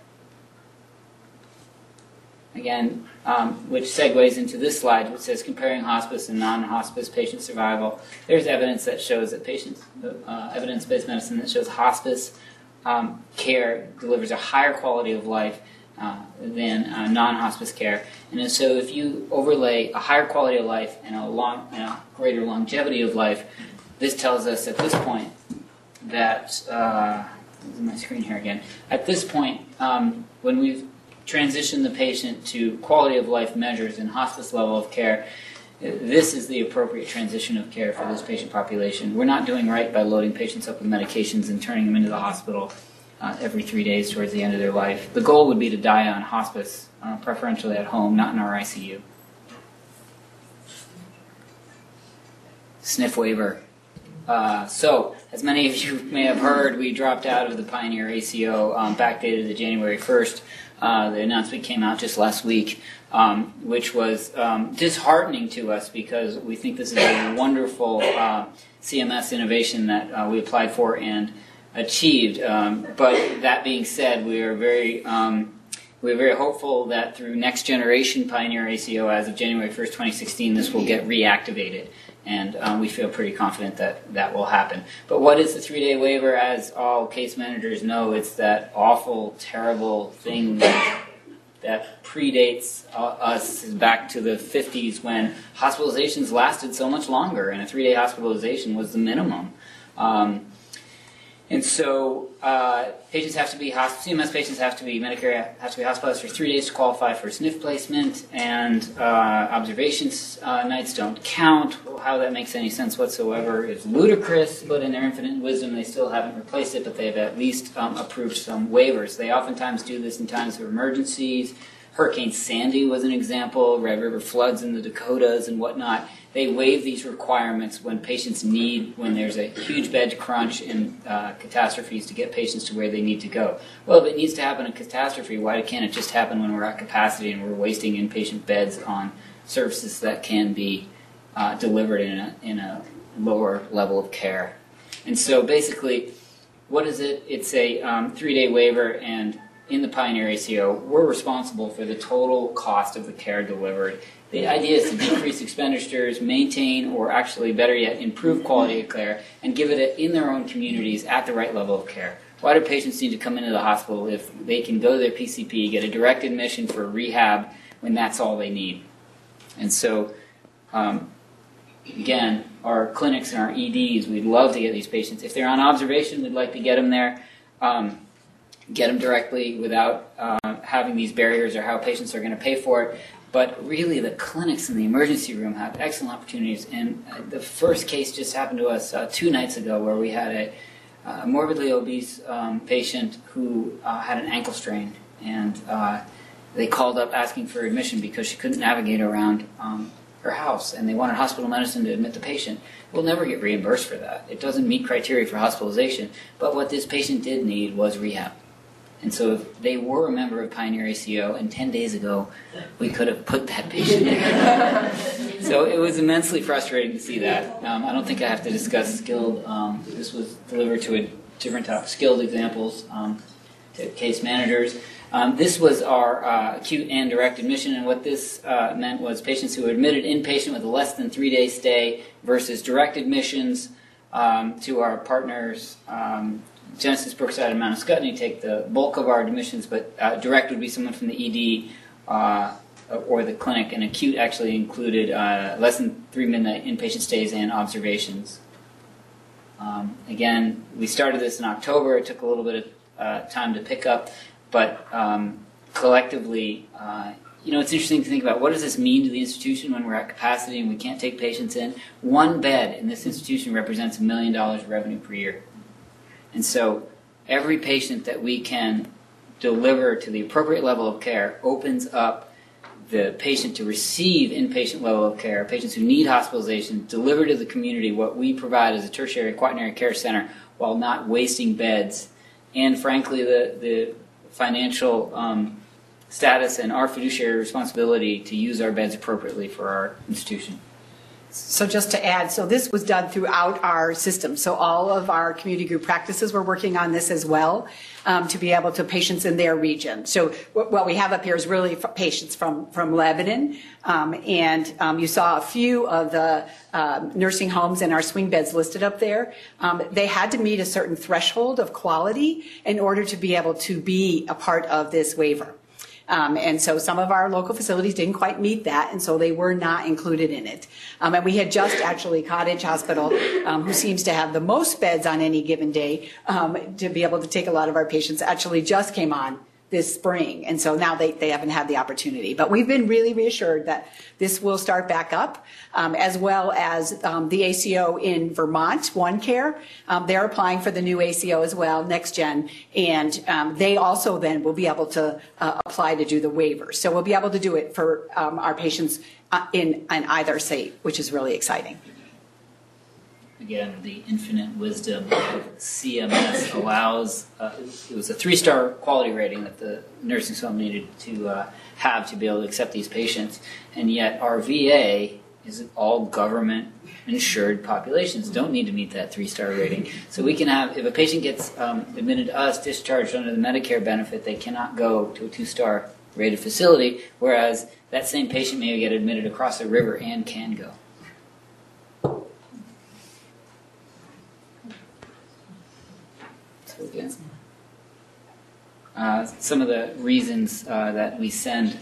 Again, um, which segues into this slide, which says comparing hospice and non-hospice patient survival. There's evidence that shows that patients, uh, evidence-based medicine that shows hospice um, care delivers a higher quality of life uh, than uh, non-hospice care. And so, if you overlay a higher quality of life and a long, and a greater longevity of life, this tells us at this point that uh, my screen here again. At this point, um, when we've transitioned the patient to quality of life measures and hospice level of care, this is the appropriate transition of care for this patient population. We're not doing right by loading patients up with medications and turning them into the hospital uh, every three days towards the end of their life. The goal would be to die on hospice, uh, preferentially at home, not in our ICU. SNF waiver. Uh, so, as many of you may have heard, we dropped out of the Pioneer ACO, um, backdated to January 1st. Uh, the announcement came out just last week, um, which was um, disheartening to us because we think this is a wonderful uh, CMS innovation that uh, we applied for and achieved. Um, but that being said, we are very um, we're very hopeful that through next generation Pioneer ACO, as of January 1st, 2016, this will get reactivated. And um, we feel pretty confident that that will happen. But what is the three day waiver? As all case managers know, it's that awful, terrible thing that, that predates uh, us back to the 50s when hospitalizations lasted so much longer, and a three day hospitalization was the minimum. Um, and so uh, patients have to be CMS patients have to be Medicare have to be hospitalized for three days to qualify for SNF placement, and uh, observations uh, nights don't count. How that makes any sense whatsoever is ludicrous. But in their infinite wisdom, they still haven't replaced it, but they've at least um, approved some waivers. They oftentimes do this in times of emergencies. Hurricane Sandy was an example. Red River floods in the Dakotas and whatnot they waive these requirements when patients need, when there's a huge bed crunch and uh, catastrophes to get patients to where they need to go. Well, if it needs to happen in catastrophe, why can't it just happen when we're at capacity and we're wasting inpatient beds on services that can be uh, delivered in a, in a lower level of care? And so basically, what is it? It's a um, three day waiver, and in the Pioneer ACO, we're responsible for the total cost of the care delivered the idea is to decrease expenditures, maintain, or actually, better yet, improve quality of care, and give it in their own communities at the right level of care. Why do patients need to come into the hospital if they can go to their PCP, get a direct admission for rehab when that's all they need? And so, um, again, our clinics and our EDs, we'd love to get these patients. If they're on observation, we'd like to get them there. Um, get them directly without uh, having these barriers or how patients are going to pay for it. But really, the clinics in the emergency room have excellent opportunities. And uh, the first case just happened to us uh, two nights ago where we had a, uh, morbidly obese um, patient who uh, had an ankle strain. And uh, they called up asking for admission because she couldn't navigate around um, her house. And they wanted hospital medicine to admit the patient. We'll never get reimbursed for that. It doesn't meet criteria for hospitalization. But what this patient did need was rehab. And so if they were a member of Pioneer ACO, and 10 days ago, we could have put that patient in. so it was immensely frustrating to see that. Um, I don't think I have to discuss skilled. Um, this was delivered to a different topic, skilled examples um, to case managers. Um, this was our uh, acute and direct admission, and what this uh, meant was patients who were admitted inpatient with a less than three day stay versus direct admissions um, to our partners um, Genesis Brookside and Mount Ascutney take the bulk of our admissions, but uh, direct would be someone from the ED uh, or the clinic, and acute actually included uh, less than three midnight inpatient stays and observations. Um, again, we started this in October. It took a little bit of uh, time to pick up, but um, collectively, uh, you know, it's interesting to think about what does this mean to the institution when we're at capacity and we can't take patients in. One bed in this institution represents a million dollars of revenue per year. And so every patient that we can deliver to the appropriate level of care opens up the patient to receive inpatient level of care, patients who need hospitalization, deliver to the community what we provide as a tertiary quaternary care center while not wasting beds. And frankly, the, the financial um, status and our fiduciary responsibility to use our beds appropriately for our institution. So just to add, so this was done throughout our system. So all of our community group practices were working on this as well um, to be able to patients in their region. So what, we have up here is really patients from from Lebanon, um, and um, you saw a few of the um, nursing homes and our swing beds listed up there. Um, they had to meet a certain threshold of quality in order to be able to be a part of this waiver. Um, and so some of our local facilities didn't quite meet that, and so they were not included in it. Um, and we had just actually Cottage Hospital, um, who seems to have the most beds on any given day, um, to be able to take a lot of our patients, actually just came on this spring. And so now they, they haven't had the opportunity. But we've been really reassured that this will start back up, um, as well as um, the ACO in Vermont, One Care. Um, they're applying for the new ACO as well, next gen. And um, they also then will be able to uh, apply to do the waivers. So we'll be able to do it for um, our patients uh, in, in either state, which is really exciting. Again, the infinite wisdom of CMS allows, uh, it was a three star quality rating that the nursing home needed to uh, have to be able to accept these patients. And yet, our VA is all government insured populations don't need to meet that three star rating. So we can have, if a patient gets um, admitted to us, discharged under the Medicare benefit, they cannot go to a two star rated facility, whereas that same patient may get admitted across the river and can go. Uh, some of the reasons uh, that we send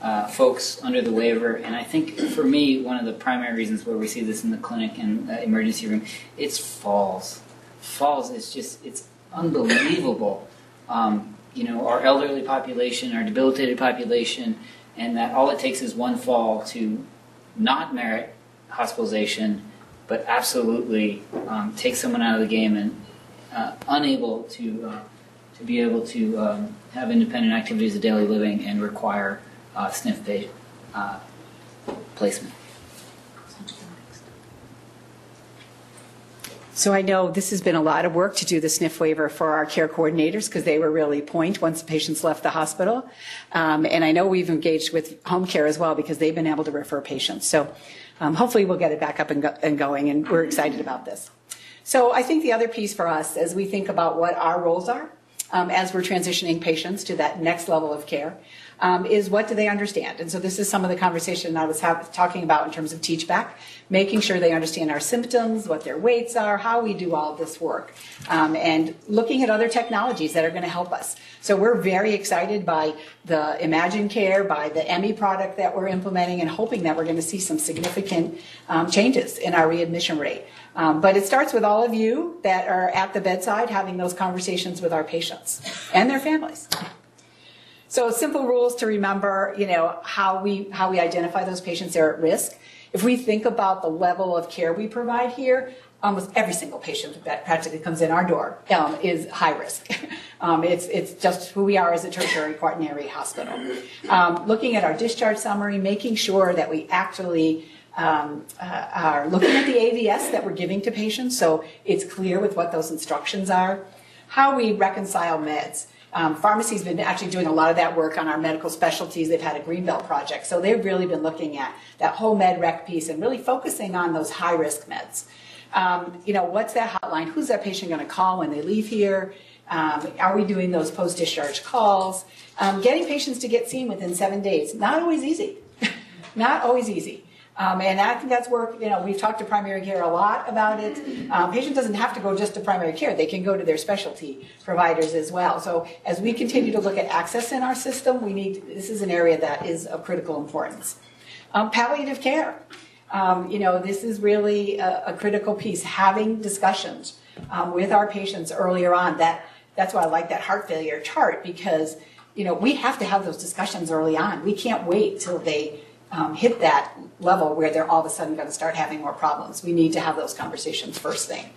uh, folks under the waiver, and I think for me, one of the primary reasons where we see this in the clinic and uh, emergency room, it's falls. Falls is just it's unbelievable. Um, you know, our elderly population, our debilitated population, and that all it takes is one fall to not merit hospitalization, but absolutely um, take someone out of the game and uh, unable to uh, to be able to um, have independent activities of daily living and require uh, SNF uh, placement. So I know this has been a lot of work to do the SNF waiver for our care coordinators because they were really point once the patients left the hospital. Um, and I know we've engaged with home care as well because they've been able to refer patients. So um, hopefully we'll get it back up and, go- and going, and we're excited about this. So I think the other piece for us as we think about what our roles are um, as we're transitioning patients to that next level of care um, is what do they understand? And so this is some of the conversation I was have, talking about in terms of teach back, making sure they understand our symptoms, what their weights are, how we do all this work, um, and looking at other technologies that are going to help us. So we're very excited by the Imagine Care, by the Emmi product that we're implementing, and hoping that we're going to see some significant um, changes in our readmission rate. Um, but it starts with all of you that are at the bedside having those conversations with our patients and their families. So simple rules to remember, you know, how we, how we identify those patients that are at risk. If we think about the level of care we provide here, almost every single patient that practically comes in our door um, is high risk. um, it's, it's just who we are as a tertiary quaternary hospital. Um, looking at our discharge summary, making sure that we actually um, uh, are looking at the AVS that we're giving to patients so it's clear with what those instructions are. How we reconcile meds. Um, pharmacy's been actually doing a lot of that work on our medical specialties. They've had a Greenbelt project. So they've really been looking at that whole med rec piece and really focusing on those high risk meds. Um, you know, what's that hotline? Who's that patient going to call when they leave here? Um, are we doing those post discharge calls? Um, getting patients to get seen within seven days, not always easy. not always easy. Um, and I think that's where, you know, we've talked to primary care a lot about it. Um, patient doesn't have to go just to primary care. They can go to their specialty providers as well. So as we continue to look at access in our system, we need, this is an area that is of critical importance. Um, palliative care. Um, you know, this is really a, a critical piece. Having discussions um, with our patients earlier on. That that's why I like that heart failure chart because you know we have to have those discussions early on. We can't wait till they um, hit that level where they're all of a sudden going to start having more problems. We need to have those conversations first thing.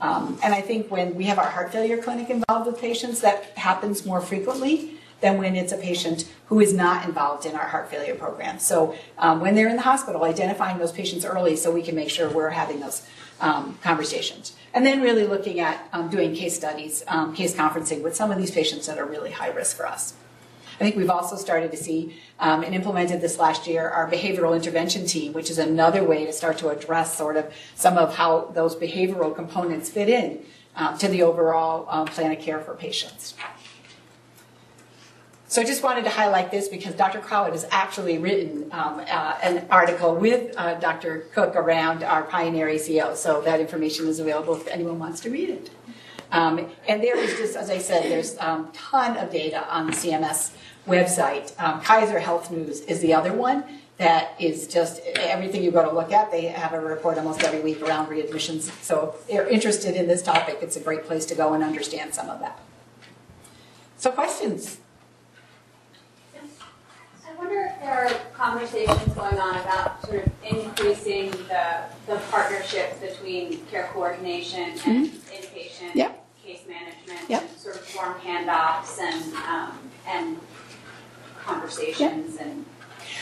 Um, and I think when we have our heart failure clinic involved with patients, that happens more frequently than when it's a patient who is not involved in our heart failure program. So um, when they're in the hospital, identifying those patients early so we can make sure we're having those um, conversations. And then really looking at um, doing case studies, um, case conferencing with some of these patients that are really high risk for us. I think we've also started to see um, and implemented this last year our behavioral intervention team, which is another way to start to address sort of some of how those behavioral components fit in um, to the overall um, plan of care for patients. So I just wanted to highlight this because Dr. Crowett has actually written um, uh, an article with uh, Dr. Cook around our Pioneer ACO. So that information is available if anyone wants to read it. Um, and there is just, as I said, there's a um, ton of data on the CMS website. Um, Kaiser Health News is the other one that is just everything you go to look at. They have a report almost every week around readmissions. So if you're interested in this topic, it's a great place to go and understand some of that. So questions? I wonder if there are conversations going on about sort of increasing the, the partnership between care coordination and inpatient Yep. Case management, Yep. and sort of form handoffs and, um, and conversations and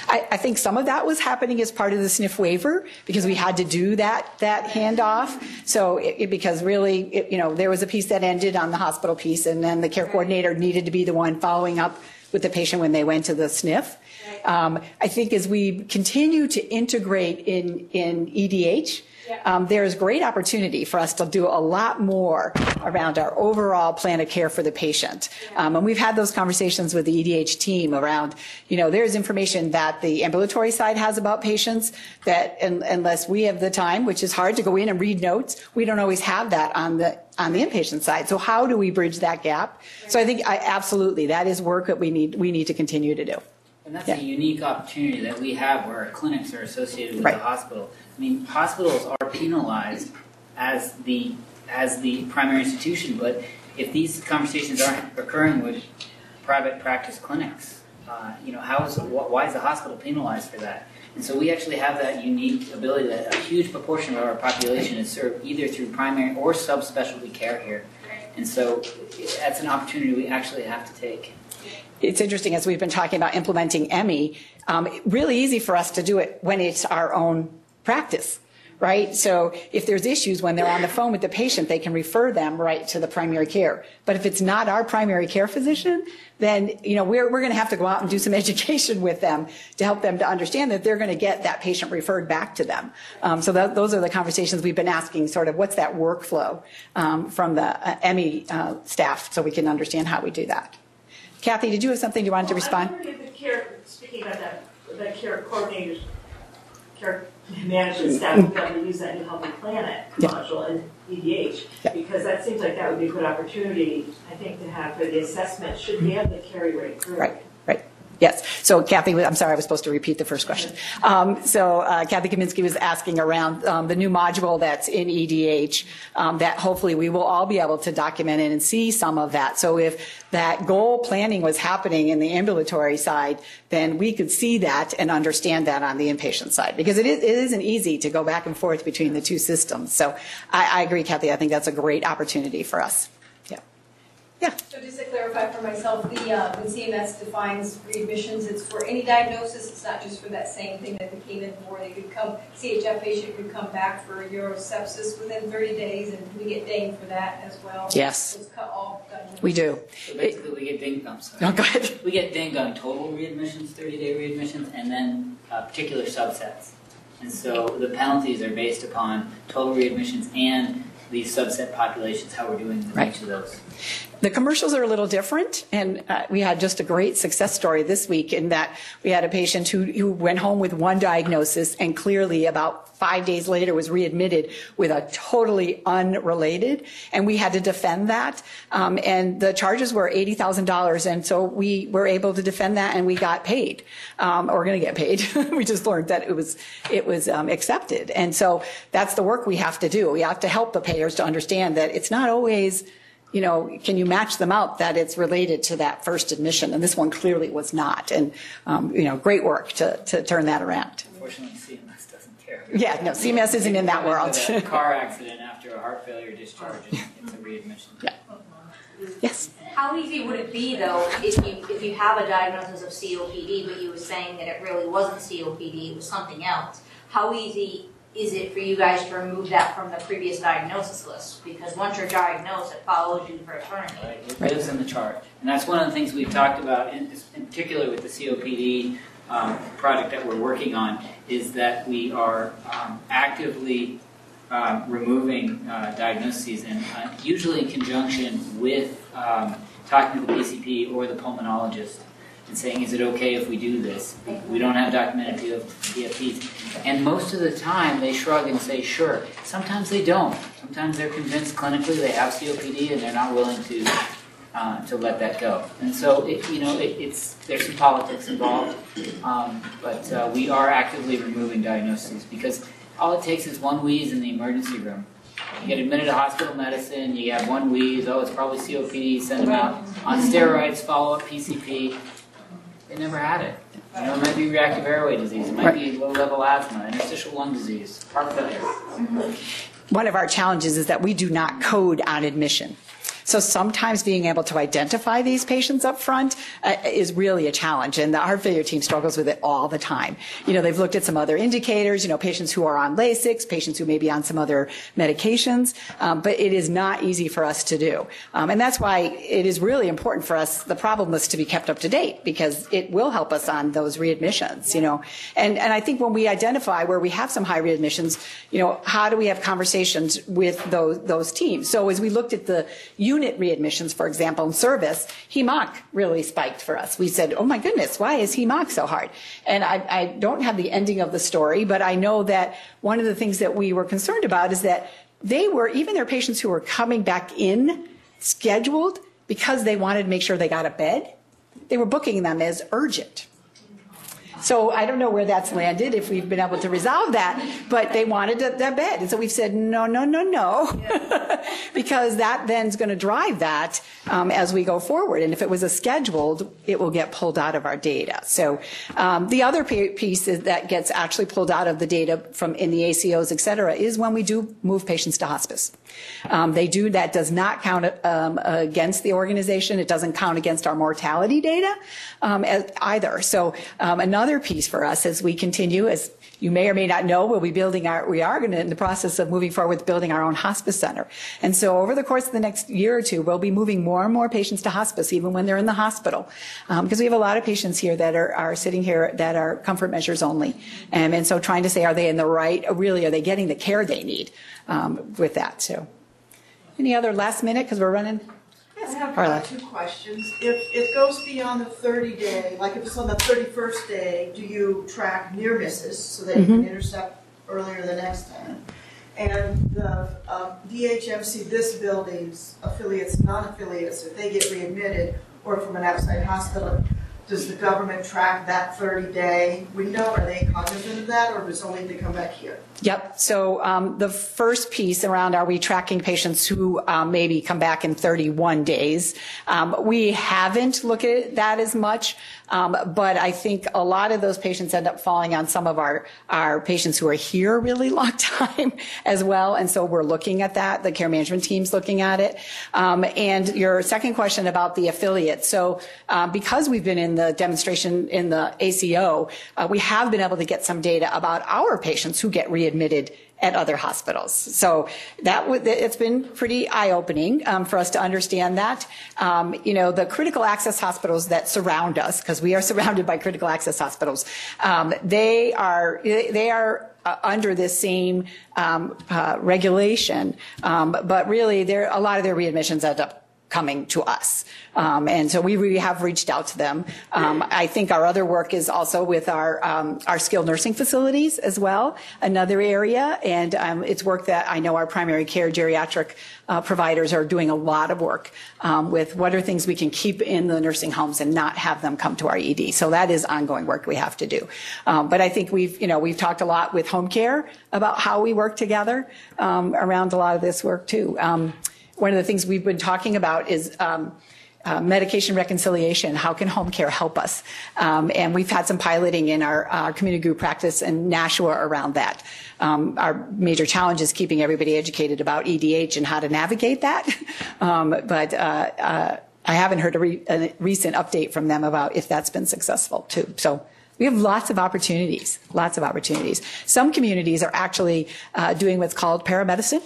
I, I think some of that was happening as part of the SNF waiver because we had to do that that handoff. So it, it- because really, it, you know, there was a piece that ended on the hospital piece, and then the care coordinator needed to be the one following up with the patient when they went to the SNF. Um, I think as we continue to integrate in in EDH. Um, there is great opportunity for us to do a lot more around our overall plan of care for the patient. Um, and we've had those conversations with the EDH team around, you know, there's information that the ambulatory side has about patients that un- unless we have the time, which is hard to go in and read notes, we don't always have that on the on the inpatient side. So how do we bridge that gap? So I think I, absolutely that is work that we need we need to continue to do. And that's Yeah. a unique opportunity that we have where our clinics are associated with Right. the hospital. I mean, hospitals are penalized as the as the primary institution, but if these conversations aren't occurring with private practice clinics, uh, you know, how is why is the hospital penalized for that? And so we actually have that unique ability that a huge proportion of our population is served either through primary or subspecialty care here. And so that's an opportunity we actually have to take. It's interesting as we've been talking about implementing Emmi, um, really easy for us to do it when it's our own practice, right? So if there's issues when they're on the phone with the patient, they can refer them right to the primary care. But if it's not our primary care physician, then you know we're we're going to have to go out and do some education with them to help them to understand that they're going to get that patient referred back to them. Um, so that, those are the conversations we've been asking. Sort of what's that workflow um, from the uh, Emmi uh, staff, so we can understand how we do that. Kathy, did you have something you wanted to respond? I the care, speaking about that, the care coordinators, care management staff would be able to use that new Healthy Planet Yeah. module in EDH. Yeah. Because that seems like that would be a good opportunity, I think, to have for the assessment, should we have the carry rate through? Right. Yes. So Kathy, I'm sorry, I was supposed to repeat the first question. Um, so uh, Kathy Kaminsky was asking around um, the new module that's in EDH um, that hopefully we will all be able to document it and see some of that. So if that goal planning was happening in the ambulatory side, then we could see that and understand that on the inpatient side because it, is, it isn't easy to go back and forth between the two systems. So I, I agree, Kathy. I think that's a great opportunity for us. Yeah. Yeah. So just to clarify for myself, the, uh, when CMS defines readmissions, it's for any diagnosis, it's not just for that same thing that they came in for. They could come, CHF patient could come back for a urosepsis within 30 days, and we get dinged for that as well. Yes. So It's cut all. We do. So basically, we get dinged. I'm sorry. Oh, go ahead. We get dinged on total readmissions, 30-day readmissions, and then uh, particular subsets. And so the penalties are based upon total readmissions and these subset populations, how we're doing with Right. each of those. The commercials are a little different, and uh, we had just a great success story this week in that we had a patient who, who went home with one diagnosis and clearly about five days later was readmitted with a totally unrelated, and we had to defend that. Um, and the charges were $80,000, and so we were able to defend that and we got paid, um, or going to get paid. we just learned that it was, it was um, accepted. And so that's the work we have to do. We have to help the payers to understand that it's not always you know, can you match them up that it's related to that first admission? And this one clearly was not. And, um, you know, great work to, to turn that around. Unfortunately, CMS doesn't care. Yeah, no, CMS isn't in that world. A car accident after a heart failure discharge, and it's a readmission. Yeah. Yes. How easy would it be though, if you, if you have a diagnosis of COPD, but you were saying that it really wasn't COPD, it was something else? How easy is it for you guys to remove that from the previous diagnosis list? Because once you're diagnosed, it follows you for eternity. Right, it lives in the chart. And that's one of the things we've talked about, in, in particular with the COPD um, project that we're working on, is that we are um, actively um, removing uh, diagnoses and uh, usually in conjunction with um, talking to the PCP or the pulmonologist and saying, is it okay if we do this? We don't have documented PFPs. And most of the time, they shrug and say, sure. Sometimes they don't. Sometimes they're convinced clinically they have COPD and they're not willing to uh, to let that go. And so, it, you know, it, it's there's some politics involved, um, but uh, we are actively removing diagnoses because all it takes is one wheeze in the emergency room. You get admitted to hospital medicine, you have one wheeze, oh, it's probably COPD, send them out on steroids, follow up PCP. They never had it. You know, it might be reactive airway disease, it might be low level asthma, interstitial lung disease, heart failure. One of our challenges is that we do not code on admission. So sometimes being able to identify these patients up front uh, is really a challenge, and the heart failure team struggles with it all the time. You know, they've looked at some other indicators, you know, patients who are on Lasix, patients who may be on some other medications, um, but it is not easy for us to do. Um, and that's why it is really important for us, the problem list, to be kept up to date, because it will help us on those readmissions, you know. And, and I think when we identify where we have some high readmissions, you know, how do we have conversations with those, those teams? So as we looked at the unit readmissions, for example, in service, Heme-Onc really spiked for us. We said, oh my goodness, why is Heme-Onc so hard? And I, I don't have the ending of the story, but I know that one of the things that we were concerned about is that they were, even their patients who were coming back in scheduled because they wanted to make sure they got a bed, they were booking them as urgent. So I don't know where that's landed, if we've been able to resolve that, but they wanted that bed. And so we've said, no, no, no, no, because that then's going to drive that um, as we go forward. And if it was a scheduled, it will get pulled out of our data. So um, the other piece that gets actually pulled out of the data from in the ACOs, et cetera, is when we do move patients to hospice. Um, they do, that does not count um, against the organization. It doesn't count against our mortality data um, either. So um, piece for us as we continue, as you may or may not know, we'll be building our, we are going to, in the process of moving forward with building our own hospice center. And so over the course of the next year or two, we'll be moving more and more patients to hospice, even when they're in the hospital. Because we have a lot of patients here that are, are sitting here that are comfort measures only. And, and so trying to say, are they in the right, really, are they getting the care they need um, with that? too? any other last minute, because we're running? I have uh, two questions. If it goes beyond the 30 day, like if it's on the 31st day, do you track near misses so that you can intercept earlier the next time? And the um, DHMC, this building's affiliates, non-affiliates, if they get readmitted or from an outside hospital, does the government track that 30 day window? Are they cognizant of that or does it only if they come back here? Yep. So um, the first piece around are we tracking patients who um, maybe come back in 31 days? Um, we haven't looked at that as much, um, but I think a lot of those patients end up falling on some of our, our patients who are here a really long time as well. And so we're looking at that. The care management team's looking at it. Um, and your second question about the affiliate. So uh, because we've been in the demonstration in the ACO, uh, we have been able to get some data about our patients who get readmitted at other hospitals. So that w- it's been pretty eye-opening um, for us to understand that. Um, you know, the critical access hospitals that surround us, because we are surrounded by critical access hospitals, um, they are they are uh, under this same um, uh, regulation, um, but really, there a lot of their readmissions end up coming to us. Um, and so we have reached out to them. Um, I think our other work is also with our, um, our skilled nursing facilities as well, another area. And um, it's work that I know our primary care geriatric uh, providers are doing a lot of work um, with what are things we can keep in the nursing homes and not have them come to our ED. So that is ongoing work we have to do. Um, but I think we've, you know, we've talked a lot with home care about how we work together around a lot of this work too one of the things we've been talking about is um, uh, medication reconciliation. How can home care help us? Um, and we've had some piloting in our, our community group practice in Nashua around that. Um, our major challenge is keeping everybody educated about EDH and how to navigate that. Um, but uh, uh, I haven't heard a, re- a recent update from them about if that's been successful too. So we have lots of opportunities, lots of opportunities. Some communities are actually uh, doing what's called paramedicine.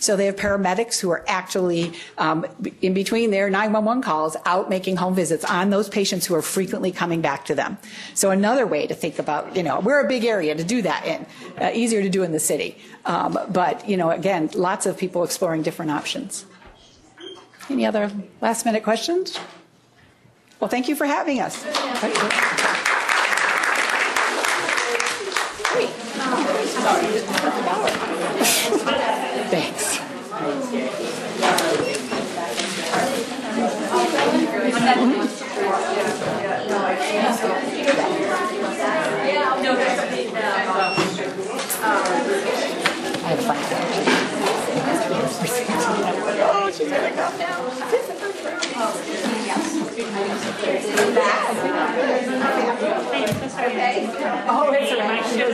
So they have paramedics who are actually um, in between their 911 calls out making home visits on those patients who are frequently coming back to them. So another way to think about, you know, we're a big area to do that in, uh, easier to do in the city. Um, but, you know, again, lots of people exploring different options. Any other last minute questions? Well, thank you for having us. Oh, gonna. Oh, it's right.